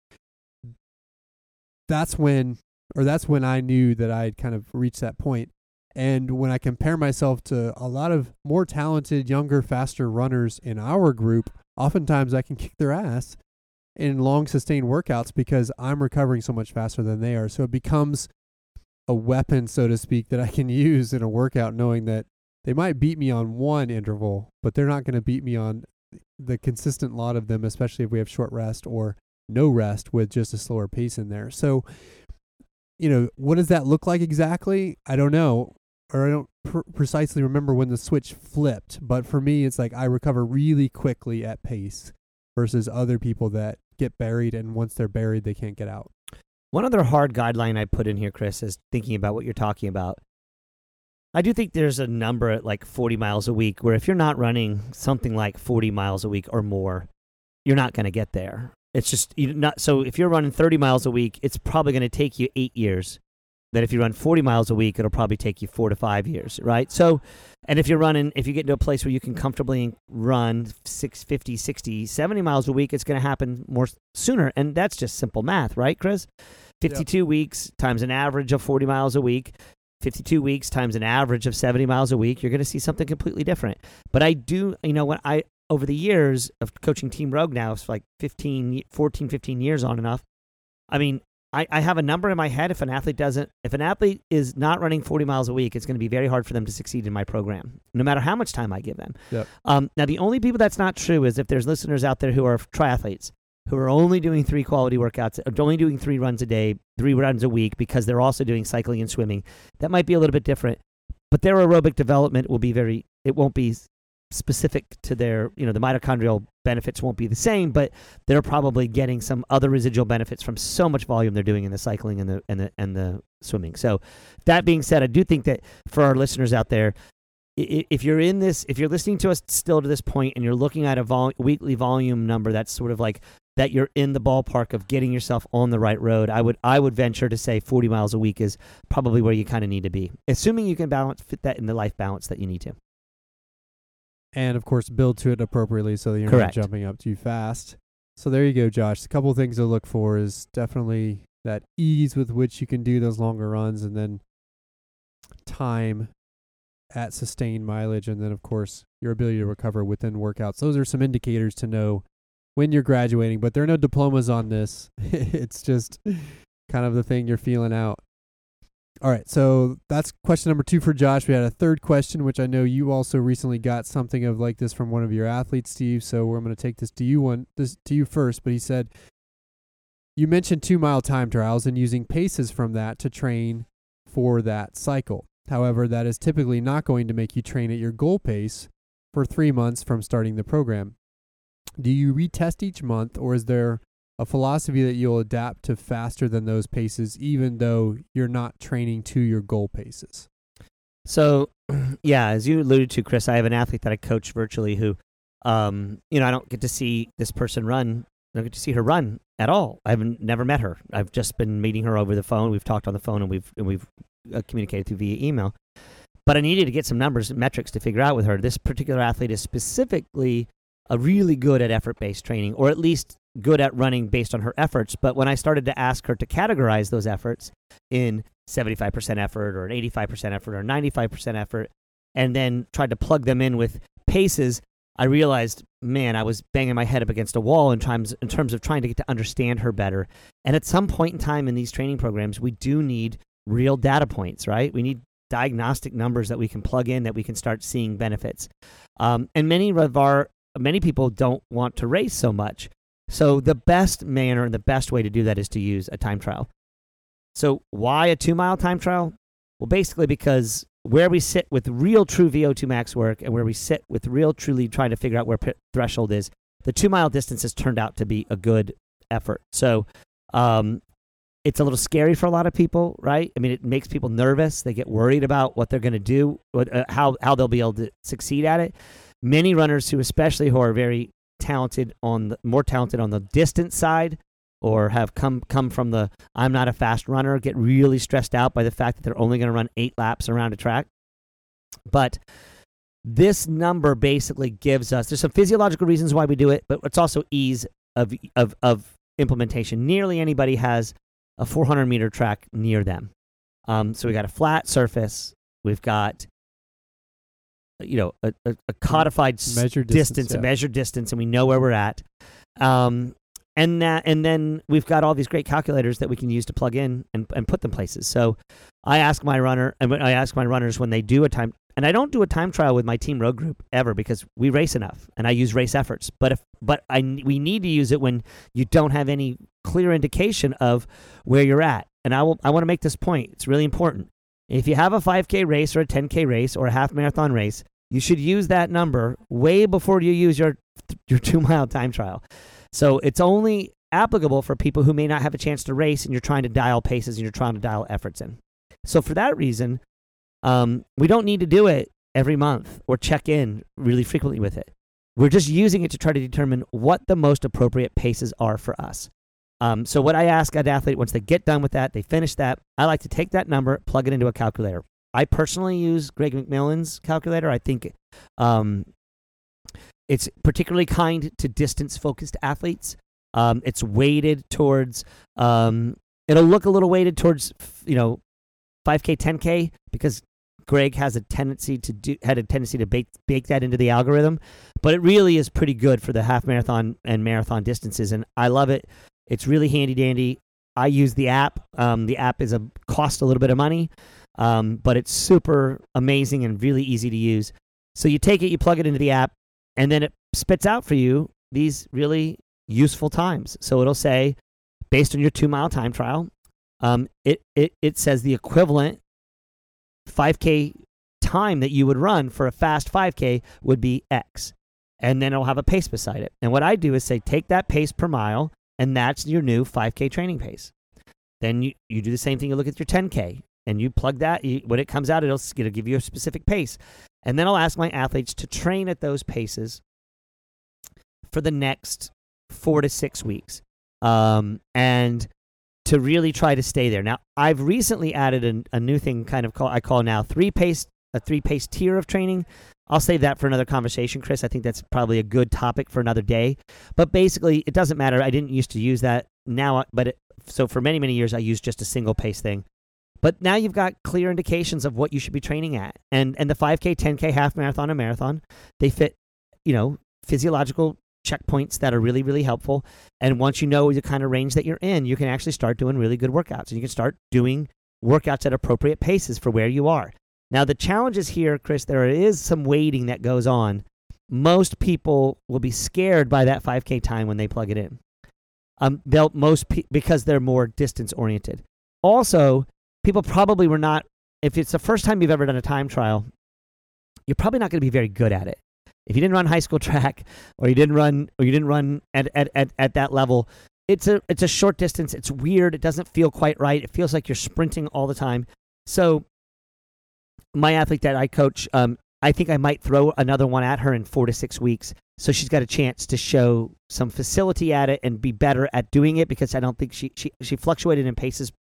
That's when, or that's when I knew that I had kind of reached that point. And when I compare myself to a lot of more talented, younger, faster runners in our group, oftentimes I can kick their ass in long sustained workouts because I'm recovering so much faster than they are. So it becomes a weapon, so to speak, that I can use in a workout, knowing that they might beat me on one interval, but they're not going to beat me on the consistent lot of them, especially if we have short rest or no rest with just a slower pace in there. So, you know, what does that look like exactly? I don't know, or I don't pr- precisely remember when the switch flipped. But for me, it's like I recover really quickly at pace versus other people that get buried, and once they're buried, they can't get out. One other hard guideline I put in here, Chris, is thinking about what you're talking about. I do think there's a number at like 40 miles a week where if you're not running something like 40 miles a week or more, you're not going to get there. It's just you not so if you're running 30 miles a week, it's probably going to take you 8 years. That if you run 40 miles a week, it'll probably take you 4 to 5 years, right? So and if you're running if you get into a place where you can comfortably run 650, 60, 70 miles a week, it's going to happen more sooner and that's just simple math, right, Chris? 52 weeks times an average of 40 miles a week 52 weeks times an average of 70 miles a week, you're going to see something completely different. But I do, you know, when I, over the years of coaching Team Rogue now, it's like 15, 14, 15 years on and off. I mean, I, I have a number in my head. If an athlete doesn't, if an athlete is not running 40 miles a week, it's going to be very hard for them to succeed in my program, no matter how much time I give them. Yep. Um, now, the only people that's not true is if there's listeners out there who are triathletes who are only doing three quality workouts, only doing three runs a day, three runs a week, because they're also doing cycling and swimming. That might be a little bit different, but their aerobic development will be very. It won't be specific to their, you know, the mitochondrial benefits won't be the same, but they're probably getting some other residual benefits from so much volume they're doing in the cycling and the and the and the swimming. So, that being said, I do think that for our listeners out there, if you're in this, if you're listening to us still to this point, and you're looking at a vol- weekly volume number that's sort of like that, you're in the ballpark of getting yourself on the right road. I would I would venture to say 40 miles a week is probably where you kind of need to be, assuming you can balance fit that in the life balance that you need to. And of course, build to it appropriately so that you're Correct. not jumping up too fast. So there you go, Josh. A couple of things to look for is definitely that ease with which you can do those longer runs, and then time at sustained mileage, and then of course your ability to recover within workouts. Those are some indicators to know when you're graduating, but there are no diplomas on this. it's just kind of the thing you're feeling out. All right, so that's question number two for Josh. We had a third question, which I know you also recently got something of like this from one of your athletes, Steve. So I'm going to take this to you one this to you first. But he said you mentioned two mile time trials and using paces from that to train for that cycle. However, that is typically not going to make you train at your goal pace for three months from starting the program. Do you retest each month, or is there a philosophy that you'll adapt to faster than those paces, even though you're not training to your goal paces? So, yeah, as you alluded to, Chris, I have an athlete that I coach virtually who, um, you know, I don't get to see this person run. I don't get to see her run at all. I've never met her. I've just been meeting her over the phone. We've talked on the phone and we've and we've uh, communicated through via email. But I needed to get some numbers and metrics to figure out with her. This particular athlete is specifically a really good at effort based training, or at least good at running based on her efforts. But when I started to ask her to categorize those efforts in 75% effort or an 85% effort or 95% effort, and then tried to plug them in with paces, I realized, man, I was banging my head up against a wall in terms, in terms of trying to get to understand her better. And at some point in time in these training programs, we do need real data points, right? We need diagnostic numbers that we can plug in that we can start seeing benefits. Um, and many of our many people don't want to race so much. So the best manner and the best way to do that is to use a time trial. So why a two mile time trial? Well, basically because where we sit with real true VO2 max work and where we sit with real truly trying to figure out where threshold is, the two mile distance has turned out to be a good effort. So um, it's a little scary for a lot of people, right? I mean, it makes people nervous. They get worried about what they're going to do, what, uh, how how they'll be able to succeed at it. Many runners who, especially who are very talented on the more talented on the distance side, or have come come from the I'm not a fast runner, get really stressed out by the fact that they're only going to run eight laps around a track. But this number basically gives us there's some physiological reasons why we do it, but it's also ease of of of implementation. Nearly anybody has a 400 meter track near them. Um, so we got a flat surface. We've got, you know, a, a, a codified s- Measured distance, distance, a yeah. measured distance, and we know where we're at. Um, and that, and then we've got all these great calculators that we can use to plug in and, and put them places. So I ask my runner, and I ask my runners when they do a time, and I don't do a time trial with my Team Rogue group ever because we race enough, and I use race efforts. But if, but I, we need to use it when you don't have any clear indication of where you're at. And I will, I want to make this point. It's really important. If you have a 5K race or a 10K race or a half marathon race, you should use that number way before you use your your two mile time trial. So it's only applicable for people who may not have a chance to race and you're trying to dial paces and you're trying to dial efforts in. So for that reason, um, we don't need to do it every month or check in really frequently with it. We're just using it to try to determine what the most appropriate paces are for us. Um, so what I ask an athlete once they get done with that, they finish that, I like to take that number, plug it into a calculator. I personally use Greg McMillan's calculator. I think um, it's particularly kind to distance focused athletes. Um, it's weighted towards, um, it'll look a little weighted towards, you know, 5K, 10K because Greg has a tendency to do had a tendency to bake bake that into the algorithm, but it really is pretty good for the half marathon and marathon distances, and I love it. It's really handy dandy. I use the app. Um, the app is a cost a little bit of money, um, but it's super amazing and really easy to use. So you take it, you plug it into the app, and then it spits out for you these really useful times. So it'll say, based on your two mile time trial, um, it, it, it says the equivalent 5K time that you would run for a fast 5K would be X. and then it'll have a pace beside it. And what I do is say, take that pace per mile, and that's your new 5K training pace. Then you, you do the same thing. You look at your 10K, and you plug that. You, when it comes out, it'll, it'll give you a specific pace. And then I'll ask my athletes to train at those paces for the next four to six weeks. Um, and to really try to stay there. Now, I've recently added a, a new thing, kind of call I call now three pace a three pace tier of training. I'll save that for another conversation, Chris. I think that's probably a good topic for another day. But basically, it doesn't matter. I didn't used to use that now, but it, so for many many years I used just a single pace thing. But now you've got clear indications of what you should be training at, and and the 5K, 10K, half marathon, and marathon, they fit, you know, physiological checkpoints that are really, really helpful. And once you know the kind of range that you're in, you can actually start doing really good workouts. And you can start doing workouts at appropriate paces for where you are. Now, the challenge is here, Chris, there is some waiting that goes on. Most people will be scared by that 5K time when they plug it in. Um, they'll most pe- because they're more distance oriented. Also, people probably were not. If it's the first time you've ever done a time trial, you're probably not going to be very good at it. If you didn't run high school track or you didn't run or you didn't run at, at, at, at that level, it's a it's a short distance. It's weird. It doesn't feel quite right. It feels like you're sprinting all the time. So my athlete that I coach, um, I think I might throw another one at her in four to six weeks. So she's got a chance to show some facility at it and be better at doing it because I don't think she she, she fluctuated in paces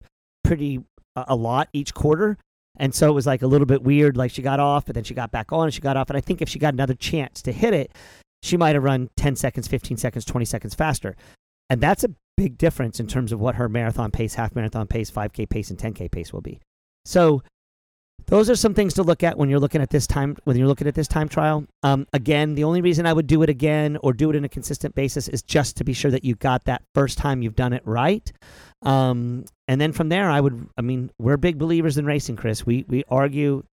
pretty uh, a lot each quarter. And so it was like a little bit weird. Like she got off, but then she got back on and she got off. And I think if she got another chance to hit it, she might have run 10 seconds, 15 seconds, 20 seconds faster. And that's a big difference in terms of what her marathon pace, half marathon pace, 5K pace, and 10K pace will be. So those are some things to look at when you're looking at this time when you're looking at this time trial. Um, again, the only reason I would do it again or do it in a consistent basis is just to be sure that you got that first time you've done it right. Um, and then from there, I would. I mean, we're big believers in racing, Chris. We we argue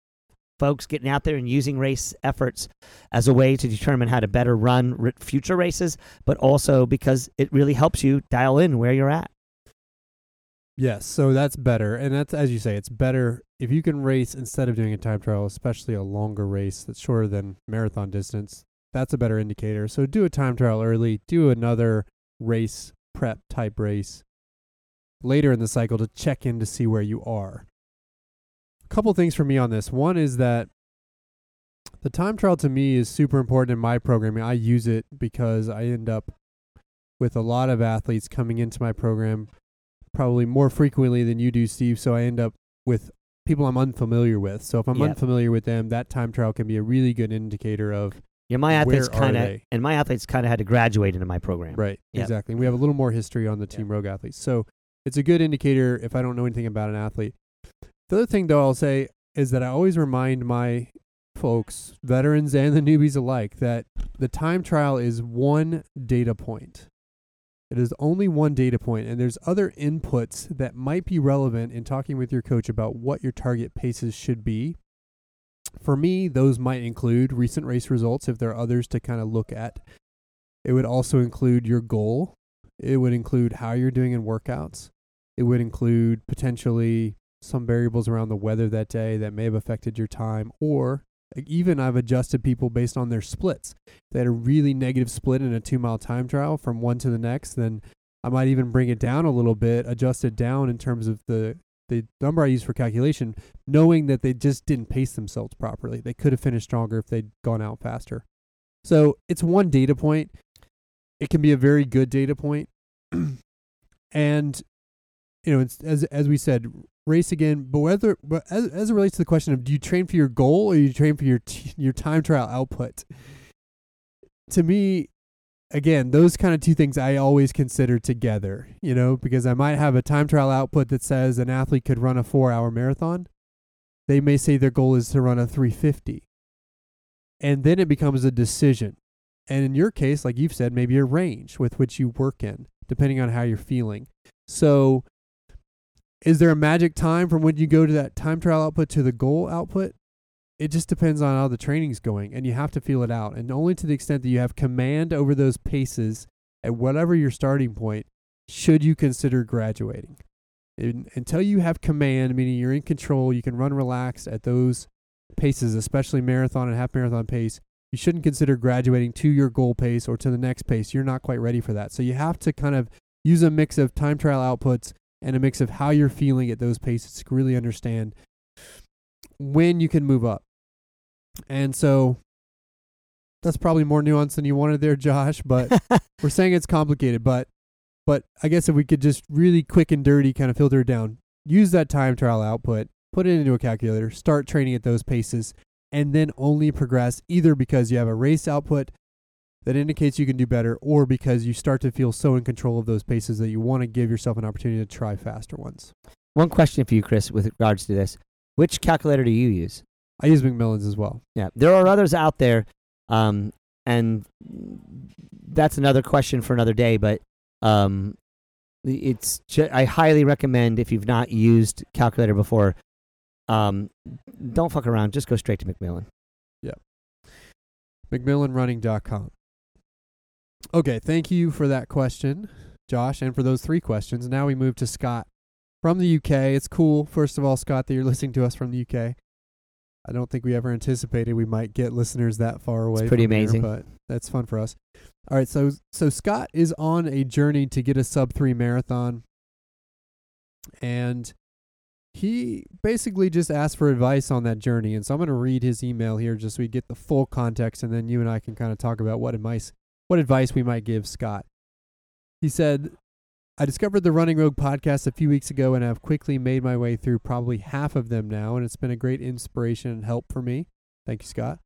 folks getting out there and using race efforts as a way to determine how to better run future races, but also because it really helps you dial in where you're at. Yes, so that's better. And that's as you say, it's better if you can race instead of doing a time trial, especially a longer race that's shorter than marathon distance. That's a better indicator. So do a time trial early, do another race prep type race later in the cycle to check in to see where you are. A couple things for me on this. One is that the time trial to me is super important in my programming. I use it because I end up with a lot of athletes coming into my program probably more frequently than you do, Steve. So I end up with people I'm unfamiliar with. So if I'm yep. unfamiliar with them, that time trial can be a really good indicator of yeah, my athletes kind of and my athletes kind of had to graduate into my program. Right. Yep. Exactly. we have a little more history on the Team yep. Rogue athletes. So it's a good indicator if I don't know anything about an athlete. The other thing though I'll say is that I always remind my folks, veterans and the newbies alike, that the time trial is one data point. It is only one data point, and there's other inputs that might be relevant in talking with your coach about what your target paces should be. For me, those might include recent race results if there are others to kind of look at. It would also include your goal. It would include how you're doing in workouts. It would include potentially some variables around the weather that day that may have affected your time, or even I've adjusted people based on their splits. If they had a really negative split in a two mile time trial from one to the next, then I might even bring it down a little bit, adjust it down in terms of the the number I use for calculation, knowing that they just didn't pace themselves properly. They could have finished stronger if they'd gone out faster. So it's one data point. It can be a very good data point. and you know, as as we said, race again. But whether, but as, as it relates to the question of do you train for your goal or you train for your t- your time trial output? To me, again, those kind of two things I always consider together. You know, because I might have a time trial output that says an athlete could run a four hour marathon. They may say their goal is to run a 350. And then it becomes a decision. And in your case, like you've said, maybe a range with which you work in, depending on how you're feeling. So is there a magic time from when you go to that time trial output to the goal output? It just depends on how the training's going, and you have to feel it out. And only to the extent that you have command over those paces at whatever your starting point, should you consider graduating. And until you have command, meaning you're in control, you can run relaxed at those paces, especially marathon and half marathon pace, you shouldn't consider graduating to your goal pace or to the next pace. You're not quite ready for that. So you have to kind of use a mix of time trial outputs and a mix of how you're feeling at those paces to really understand when you can move up. And so that's probably more nuance than you wanted there, Josh, but we're saying it's complicated, but but I guess if we could just really quick and dirty kind of filter it down, use that time trial output, put it into a calculator, start training at those paces, and then only progress either because you have a race output that indicates you can do better or because you start to feel so in control of those paces that you want to give yourself an opportunity to try faster ones. One question for you, Chris, with regards to this. Which calculator do you use? I use McMillan's as well. Yeah, there are others out there, um, and that's another question for another day. But um, it's ju- I highly recommend if you've not used calculator before, um, don't fuck around. Just go straight to McMillan. McMillanRunning.com. Okay, thank you for that question, Josh, and for those three questions. Now we move to Scott from the UK. It's cool, first of all, Scott, that you're listening to us from the UK. I don't think we ever anticipated we might get listeners that far away. pretty from here, amazing. but that's fun for us. All right, so so Scott is on a journey to get a sub three marathon, and he basically just asked for advice on that journey. And so I'm going to read his email here just so we get the full context, and then you and I can kind of talk about what advice what advice we might give Scott. He said, I discovered the Running Rogue podcast a few weeks ago and have quickly made my way through probably half of them now, and it's been a great inspiration and help for me. Thank you, Scott.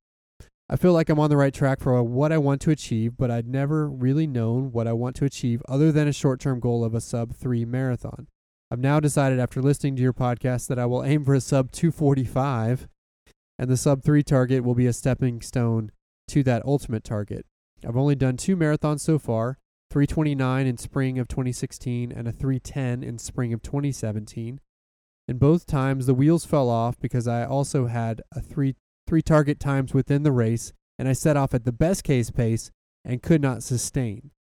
I feel like I'm on the right track for what I want to achieve, but I'd never really known what I want to achieve other than a short term goal of a sub 3 marathon. I've now decided after listening to your podcast that I will aim for a sub 245, and the sub 3 target will be a stepping stone to that ultimate target. I've only done two marathons so far 329 in spring of 2016 and a 310 in spring of 2017. In both times, the wheels fell off because I also had a three three target times within the race, and I set off at the best case pace and could not sustain.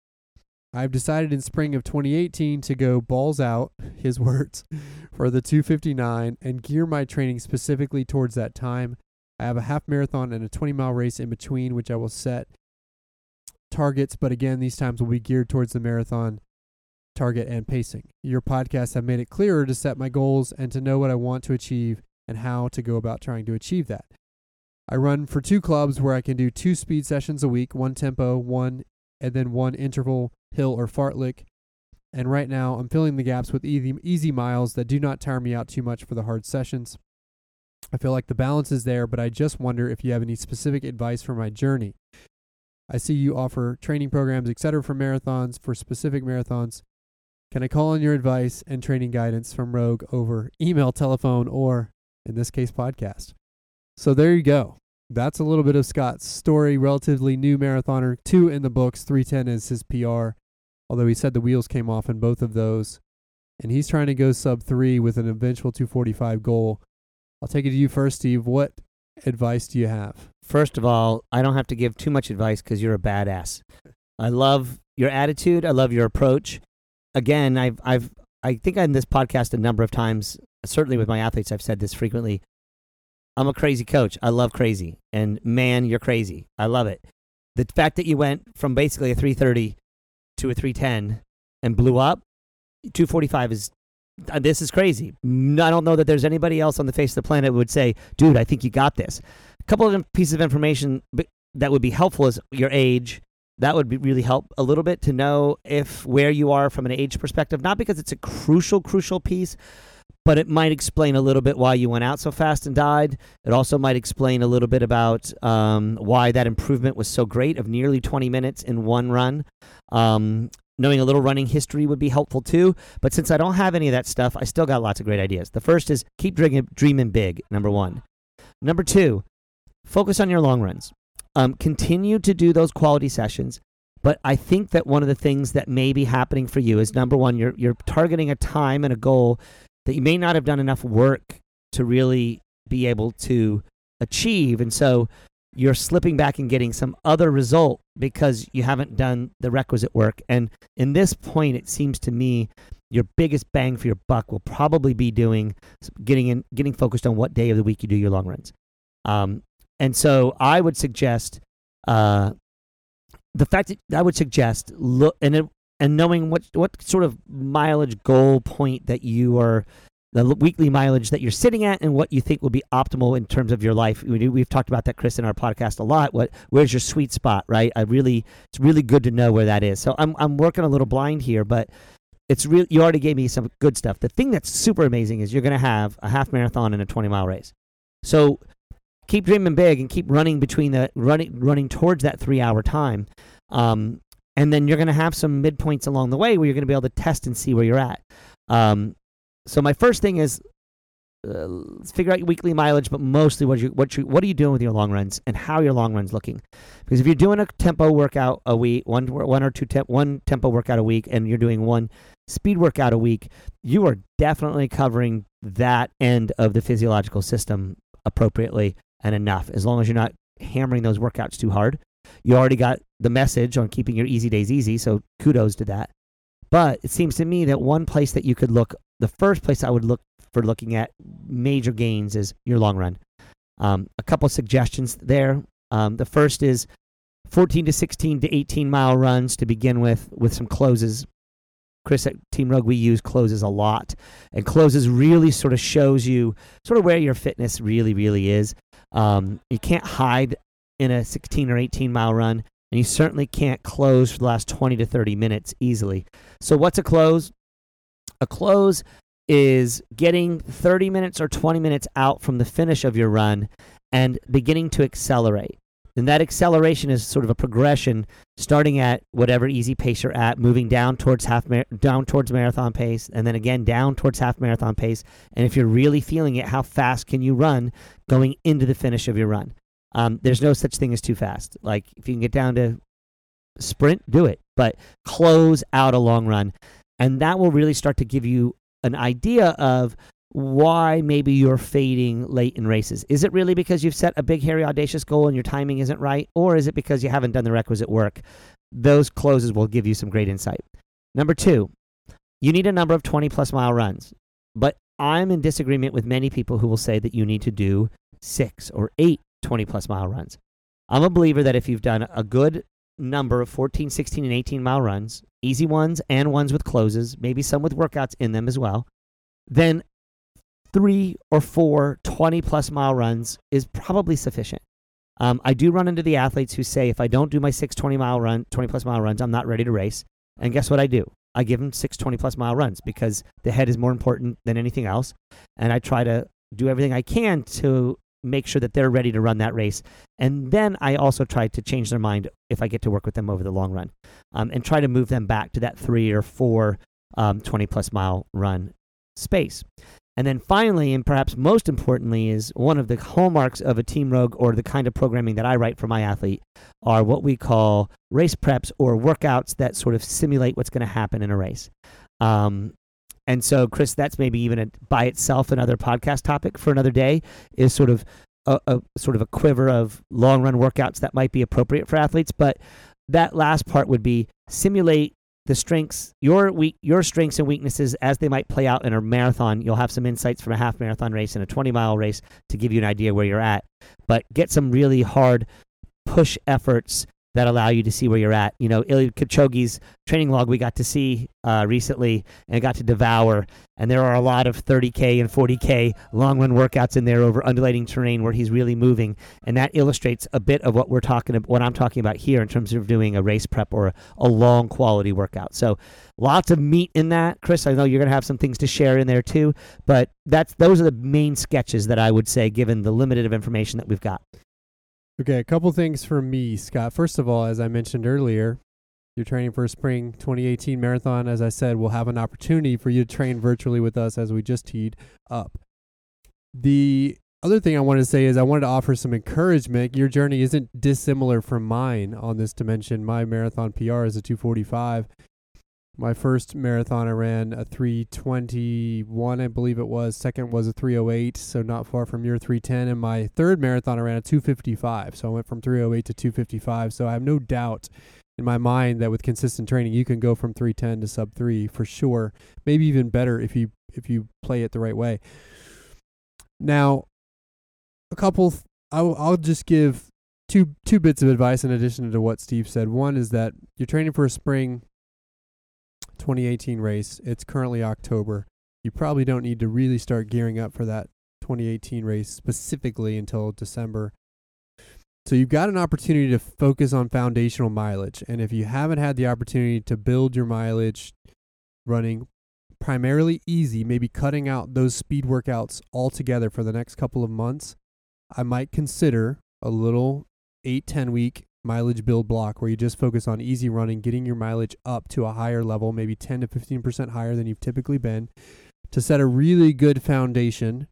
I've decided in spring of 2018 to go balls out, his words, for the 259 and gear my training specifically towards that time. I have a half marathon and a 20 mile race in between, which I will set targets, but again, these times will be geared towards the marathon target and pacing. Your podcasts have made it clearer to set my goals and to know what I want to achieve and how to go about trying to achieve that. I run for two clubs where I can do two speed sessions a week, one tempo, one and then one interval hill or fartlek. And right now, I'm filling the gaps with easy, easy miles that do not tire me out too much for the hard sessions. I feel like the balance is there, but I just wonder if you have any specific advice for my journey. I see you offer training programs, etc., for marathons, for specific marathons. Can I call on your advice and training guidance from Rogue over email, telephone, or in this case, podcast? So there you go. That's a little bit of Scott's story. Relatively new marathoner, two in the books. 310 is his PR, although he said the wheels came off in both of those. And he's trying to go sub three with an eventual 245 goal. I'll take it to you first, Steve. What advice do you have? First of all, I don't have to give too much advice because you're a badass. I love your attitude. I love your approach. Again, I've, I've, I think on this podcast a number of times, certainly with my athletes, I've said this frequently. I'm a crazy coach. I love crazy. And man, you're crazy. I love it. The fact that you went from basically a 330 to a 310 and blew up, 245 is uh, this is crazy. I don't know that there's anybody else on the face of the planet would say, "Dude, I think you got this." A couple of pieces of information that would be helpful is your age. That would be really help a little bit to know if where you are from an age perspective. Not because it's a crucial, crucial piece, but it might explain a little bit why you went out so fast and died. It also might explain a little bit about um, why that improvement was so great of nearly 20 minutes in one run. Um, knowing a little running history would be helpful too. But since I don't have any of that stuff, I still got lots of great ideas. The first is keep dreaming, dreaming big, number one. Number two, focus on your long runs. Um, continue to do those quality sessions. But I think that one of the things that may be happening for you is number one, you're, you're targeting a time and a goal that you may not have done enough work to really be able to achieve. And so you're slipping back and getting some other result because you haven't done the requisite work. And in this point, it seems to me your biggest bang for your buck will probably be doing getting in, getting focused on what day of the week you do your long runs. Um, and so I would suggest uh, the fact that I would suggest look and it, and knowing what what sort of mileage goal point that you are the weekly mileage that you're sitting at and what you think will be optimal in terms of your life. We, we've talked about that, Chris, in our podcast a lot. What where's your sweet spot, right? I really it's really good to know where that is. So I'm I'm working a little blind here, but it's real. You already gave me some good stuff. The thing that's super amazing is you're going to have a half marathon and a 20 mile race. So keep dreaming big and keep running between the running running towards that three hour time. Um, and then you're going to have some midpoints along the way where you're going to be able to test and see where you're at. Um, so my first thing is uh, figure out your weekly mileage, but mostly what you what you what are you doing with your long runs and how your long runs looking? Because if you're doing a tempo workout a week, one one or two one tempo workout a week, and you're doing one speed workout a week, you are definitely covering that end of the physiological system appropriately and enough. As long as you're not hammering those workouts too hard, you already got the message on keeping your easy days easy. So kudos to that. But it seems to me that one place that you could look, the first place I would look for looking at major gains is your long run. Um, a couple suggestions there. Um, the first is 14 to 16 to 18 mile runs to begin with, with some closes. Chris at Team Rogue, we use closes a lot, and closes really sort of shows you sort of where your fitness really, really is. Um, you can't hide in a 16 or 18 mile run, and you certainly can't close for the last 20 to 30 minutes easily. So, what's a close? A close is getting 30 minutes or 20 minutes out from the finish of your run and beginning to accelerate. And that acceleration is sort of a progression, starting at whatever easy pace you're at, moving down towards half mar- down towards marathon pace, and then again down towards half marathon pace. And if you're really feeling it, how fast can you run going into the finish of your run? Um, there's no such thing as too fast. Like if you can get down to sprint, do it, but close out a long run, and that will really start to give you an idea of why maybe you're fading late in races. Is it really because you've set a big, hairy, audacious goal and your timing isn't right? Or is it because you haven't done the requisite work? Those closes will give you some great insight. Number two, you need a number of 20 plus mile runs. But I'm in disagreement with many people who will say that you need to do six or eight 20 plus mile runs. I'm a believer that if you've done a good number of 14, 16, and 18 mile runs, easy ones and ones with closes, maybe some with workouts in them as well, then three or four 20 plus mile runs is probably sufficient. Um, I do run into the athletes who say if I don't do my six 20 mile run, 20 plus mile runs, I'm not ready to race. And guess what I do? I give them six 20 plus mile runs because the head is more important than anything else. And I try to do everything I can to make sure that they're ready to run that race. And then I also try to change their mind if I get to work with them over the long run um, and try to move them back to that three or four um, 20 plus mile run space. And then finally, and perhaps most importantly, is one of the hallmarks of a Team Rogue or the kind of programming that I write for my athlete are what we call race preps or workouts that sort of simulate what's going to happen in a race. Um, and so, Chris, that's maybe even a, by itself another podcast topic for another day. Is sort of a, a sort of a quiver of long run workouts that might be appropriate for athletes. But that last part would be simulate the strengths, your weak, your strengths and weaknesses as they might play out in a marathon. You'll have some insights from a half marathon race and a 20 mile race to give you an idea where you're at. But get some really hard push efforts that allow you to see where you're at. You know, Eliud Kipchoge's training log we got to see uh, recently and got to devour. And there are a lot of 30K and 40K long run workouts in there over undulating terrain where he's really moving. And that illustrates a bit of what we're talking about, what I'm talking about here in terms of doing a race prep or a, a long quality workout. So lots of meat in that. Chris, I know you're going to have some things to share in there too, but that's those are the main sketches that I would say given the limited of information that we've got. Okay, a couple things for me, Scott. First of all, as I mentioned earlier, you're training for a spring 2018 marathon. As I said, we'll have an opportunity for you to train virtually with us as we just teed up. The other thing I wanted to say is I wanted to offer some encouragement. Your journey isn't dissimilar from mine on this dimension. My marathon PR is a 245. My first marathon I ran a 321, I believe it was. Second was a 308, so not far from your 310. And my third marathon I ran a 255. So I went from 308 to 255. So I have no doubt in my mind that with consistent training you can go from 310 to sub 3 for sure. Maybe even better if you if you play it the right way. Now, a couple th- I'll, I'll just give two two bits of advice in addition to what Steve said. One is that you're training for a spring 2018 race. It's currently October. You probably don't need to really start gearing up for that 2018 race specifically until December. So you've got an opportunity to focus on foundational mileage. And if you haven't had the opportunity to build your mileage running primarily easy, maybe cutting out those speed workouts altogether for the next couple of months, I might consider a little 8 10 week mileage build block where you just focus on easy running, getting your mileage up to a higher level, maybe 10 to 15% higher than you've typically been, to set a really good foundation.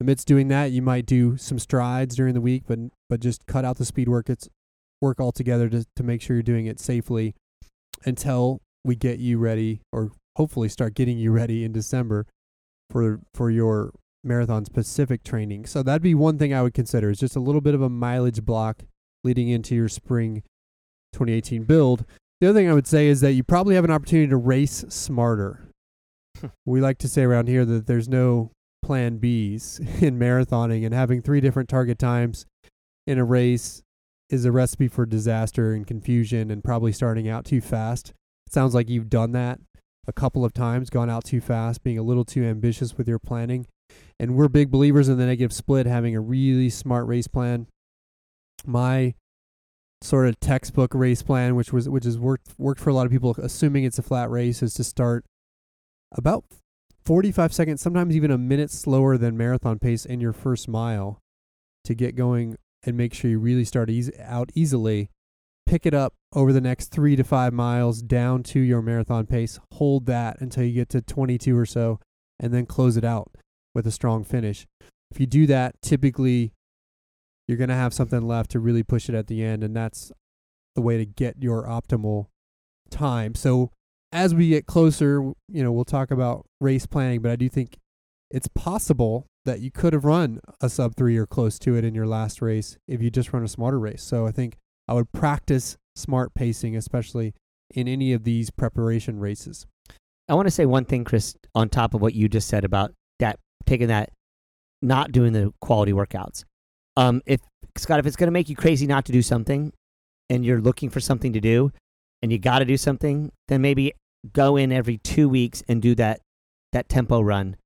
Amidst doing that, you might do some strides during the week, but but just cut out the speed work it's work altogether to to make sure you're doing it safely until we get you ready or hopefully start getting you ready in December for for your marathon specific training. So that'd be one thing I would consider is just a little bit of a mileage block leading into your spring 2018 build. The other thing I would say is that you probably have an opportunity to race smarter. Hmm. we like to say around here that there's no plan Bs in marathoning, and having three different target times in a race is a recipe for disaster and confusion and probably starting out too fast. It sounds like you've done that a couple of times, gone out too fast, being a little too ambitious with your planning. And we're big believers in the negative split, having a really smart race plan. My sort of textbook race plan, which was which has worked worked for a lot of people, assuming it's a flat race, is to start about 45 seconds, sometimes even a minute slower than marathon pace in your first mile to get going and make sure you really start easy, out easily. Pick it up over the next three to five miles down to your marathon pace. Hold that until you get to 22 or so, and then close it out with a strong finish. If you do that, typically you're going to have something left to really push it at the end, and that's the way to get your optimal time. So as we get closer, you know, we'll talk about race planning, but I do think it's possible that you could have run a sub three or close to it in your last race if you just run a smarter race. So I think I would practice smart pacing, especially in any of these preparation races. I want to say one thing, Chris, on top of what you just said about that taking that, not doing the quality workouts. Um, if Scott, if it's going to make you crazy not to do something, and you're looking for something to do, and you got to do something, then maybe go in every two weeks and do that that tempo run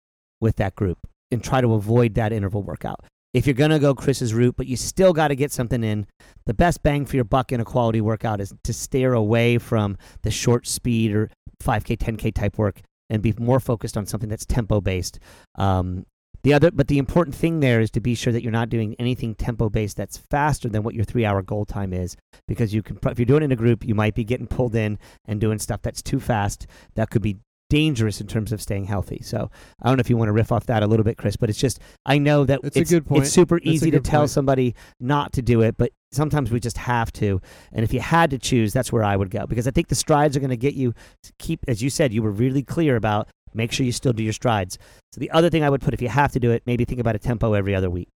with that group and try to avoid that interval workout. If you're going to go Chris's route, but you still got to get something in, the best bang for your buck in a quality workout is to steer away from the short speed or 5K, 10K type work and be more focused on something that's tempo based. Um, the other, but the important thing there is to be sure that you're not doing anything tempo based that's faster than what your three hour goal time is, because you can, if you're doing it in a group, you might be getting pulled in and doing stuff that's too fast. That could be dangerous in terms of staying healthy. So I don't know if you want to riff off that a little bit, Chris, but it's just I know that It's it's, a good point. it's super That's easy to tell point. somebody not to do it, but sometimes we just have to. And if you had to choose, that's where I would go because I think the strides are going to get you to keep, as you said, you were really clear about make sure you still do your strides. So the other thing I would put, if you have to do it, maybe think about a tempo every other week.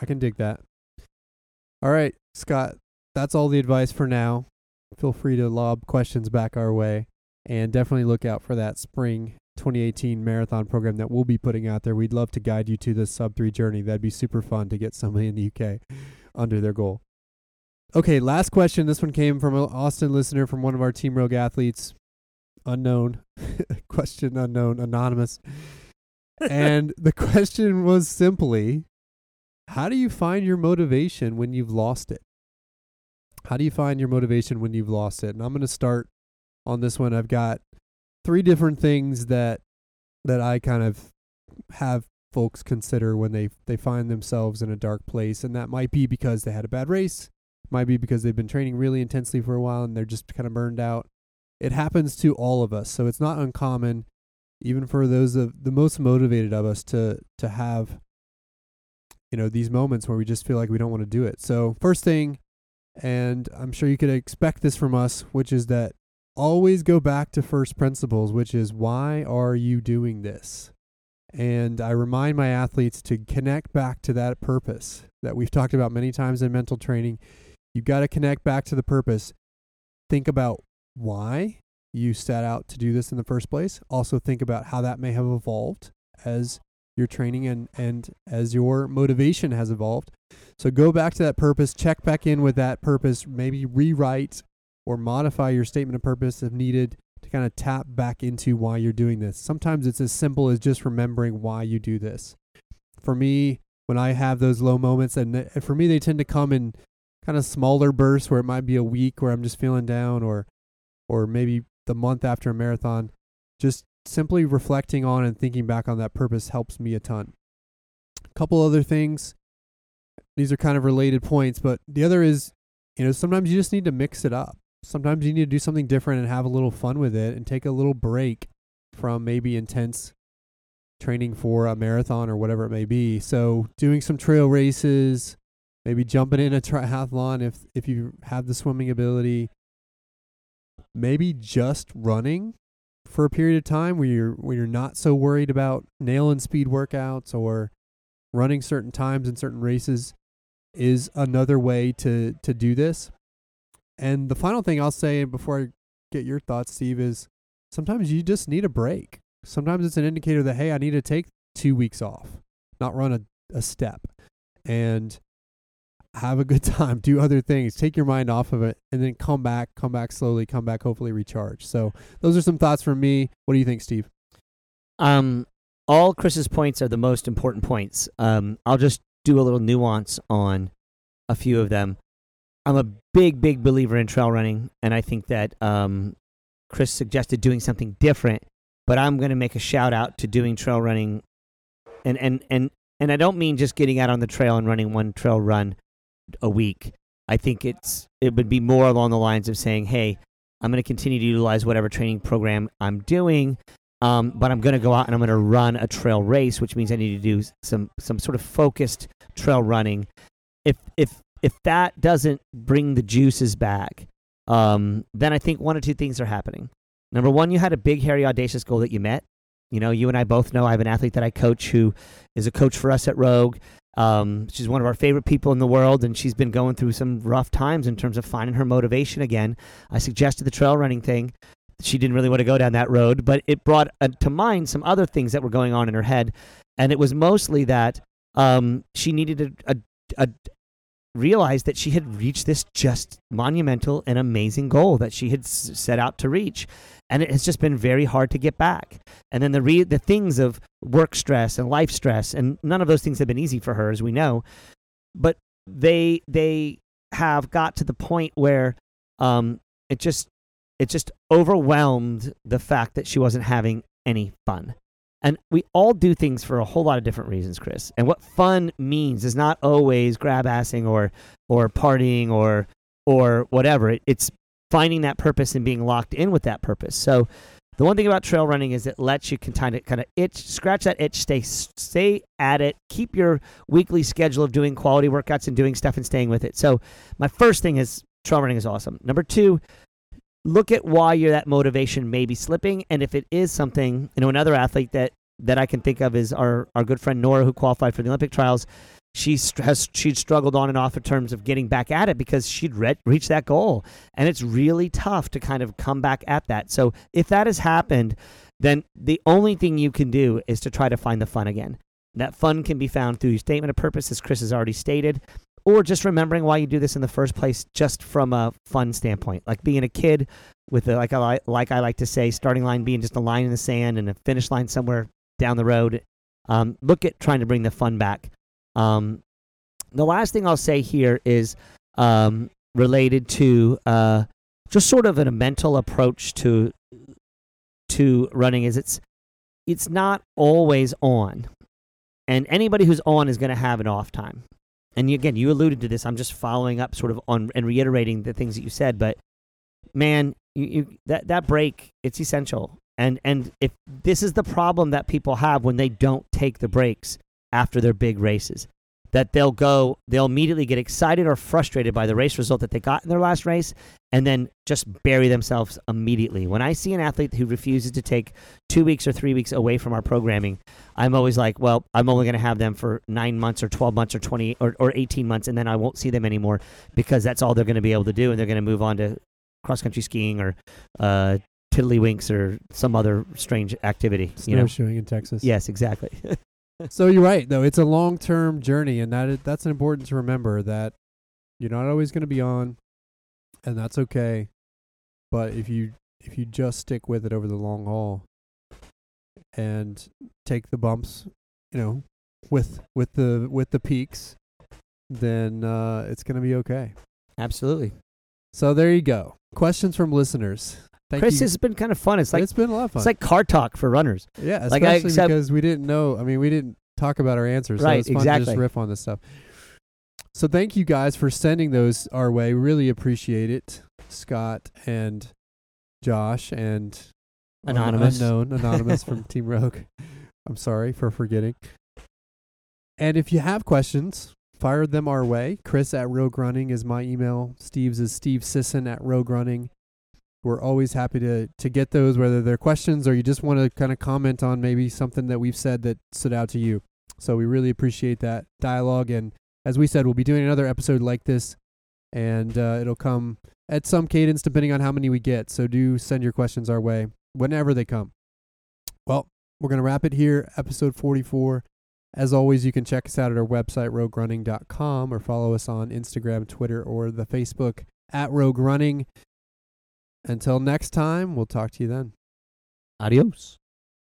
I can dig that. All right, Scott, that's all the advice for now. Feel free to lob questions back our way and definitely look out for that spring 2018 marathon program that we'll be putting out there. We'd love to guide you to this sub 3 journey. That'd be super fun to get somebody in the UK under their goal. Okay, last question. This one came from an Austin listener from one of our Team Rogue athletes. Unknown. question unknown, anonymous. and the question was simply how do you find your motivation when you've lost it? How do you find your motivation when you've lost it? And I'm going to start on this one. I've got three different things that that I kind of have folks consider when they they find themselves in a dark place and that might be because they had a bad race, might be because they've been training really intensely for a while and they're just kind of burned out. It happens to all of us, so it's not uncommon even for those of the most motivated of us to to have you know these moments where we just feel like we don't want to do it. So first thing and I'm sure you could expect this from us, which is that always go back to first principles, which is why are you doing this? And I remind my athletes to connect back to that purpose that we've talked about many times in mental training. You've got to connect back to the purpose. Think about why you set out to do this in the first place. Also, think about how that may have evolved as your training and and as your motivation has evolved. So go back to that purpose, check back in with that purpose, maybe rewrite or modify your statement of purpose if needed to kind of tap back into why you're doing this. Sometimes it's as simple as just remembering why you do this. For me, when I have those low moments, and eh, for me, they tend to come in kind of smaller bursts where it might be a week where I'm just feeling down, or or maybe the month after a marathon. Just simply reflecting on and thinking back on that purpose helps me a ton. A couple other things. These are kind of related points, but the other is, you know, sometimes you just need to mix it up. Sometimes you need to do something different and have a little fun with it and take a little break from maybe intense training for a marathon or whatever it may be. So, doing some trail races, maybe jumping in a triathlon if if you have the swimming ability, maybe just running for a period of time where you're where you're not so worried about nailing speed workouts or running certain times in certain races is another way to to do this. And the final thing I'll say before I get your thoughts, Steve, is sometimes you just need a break. Sometimes it's an indicator that hey, I need to take two weeks off, not run a, a step, and have a good time, do other things, take your mind off of it, and then come back, come back slowly, come back, hopefully recharge. So those are some thoughts from me. What do you think, Steve? Um, all Chris's points are the most important points. Um, I'll just do a little nuance on a few of them. I'm a big, big believer in trail running, and I think that um, Chris suggested doing something different. But I'm going to make a shout out to doing trail running, and and and and I don't mean just getting out on the trail and running one trail run a week. I think it's it would be more along the lines of saying, "Hey, I'm going to continue to utilize whatever training program I'm doing, um, but I'm going to go out and I'm going to run a trail race, which means I need to do some some sort of focused trail running. If if if that doesn't bring the juices back, um, then I think one or two things are happening. Number one, you had a big, hairy, audacious goal that you met. You know, you and I both know I have an athlete that I coach who is a coach for us at Rogue. Um, she's one of our favorite people in the world, and she's been going through some rough times in terms of finding her motivation again. I suggested the trail running thing. She didn't really want to go down that road, but it brought uh, to mind some other things that were going on in her head, and it was mostly that um, she needed a, a, a realized that she had reached this just monumental and amazing goal that she had set out to reach. And it has just been very hard to get back. And then the re- the things of work stress and life stress and none of those things have been easy for her as we know. But they they have got to the point where um it just it just overwhelmed the fact that she wasn't having any fun and we all do things for a whole lot of different reasons, Chris. And what fun means is not always grab assing or or partying or or whatever. It, it's finding that purpose and being locked in with that purpose. So the one thing about trail running is it lets you kind of kind of itch, scratch that itch, stay stay at it, keep your weekly schedule of doing quality workouts and doing stuff and staying with it. So my first thing is trail running is awesome. Number two, look at why you're that motivation may be slipping and if it is something you know another athlete that that i can think of is our our good friend nora who qualified for the olympic trials. She has she'd struggled on and off in terms of getting back at it because she'd re- reached that goal. And it's really tough to kind of come back at that. So if that has happened then the only thing you can do is to try to find the fun again. That fun can be found through your statement of purpose as chris has already stated or just remembering why you do this in the first place, just from a fun standpoint, like being a kid with a, like I like I like to say, starting line being just a line in the sand and a finish line somewhere down the road. Um, look at trying to bring the fun back. Um, the last thing I'll say here is um, related to uh, just sort of a mental approach to to running. Is it's it's not always on, and anybody who's on is going to have an off time and again, you alluded to this. I'm just following up, sort of on and reiterating the things that you said. But man, you, you that that break, it's essential. And and if this is the problem that people have when they don't take the breaks after their big races, that they'll go, they'll immediately get excited or frustrated by the race result that they got in their last race, and then just bury themselves immediately. When I see an athlete who refuses to take two weeks or three weeks away from our programming, I'm always like, well, I'm only going to have them for nine months or 12 months or 20 or, or 18 months, and then I won't see them anymore because that's all they're going to be able to do, and they're going to move on to cross country skiing or uh, tiddlywinks or some other strange activity. You know? Snowshoeing in Texas. Yes, exactly. so you're right though. It's a long term journey, and that is, that's important to remember that you're not always going to be on, and that's okay. But if you if you just stick with it over the long haul and take the bumps, you know, with with the with the peaks, then uh, it's going to be okay. Absolutely. So there you go. Questions from listeners. Thank Chris, you. this has been kind of fun. It's like it's been a lot of fun. it's like car talk for runners. yeah, like I especially because we didn't know. I mean, we didn't talk about our answers. So Right, it's fun to just exactly. riff on this stuff. So thank you guys for sending those our way. Really appreciate it, Scott and Josh and Anonymous. unknown anonymous from Team Rogue. I'm sorry for forgetting. And if you have questions, fire them our way. Chris at Rogue Running is my email. Steve's is Steve Sisson at Rogue Running. We're always happy to to get those, whether they're questions or you just want to kind of comment on maybe something that we've said that stood out to you. So we really appreciate that dialogue. And as we said, we'll be doing another episode like this, and uh, it'll come at some cadence depending on how many we get. So do send your questions our way whenever they come. Well, we're going to wrap it here, episode 44. As always, you can check us out at our website, roguerunning.com, or follow us on Instagram, Twitter, or the Facebook at Rogue Running. Until next time, we'll talk to you then. Adios.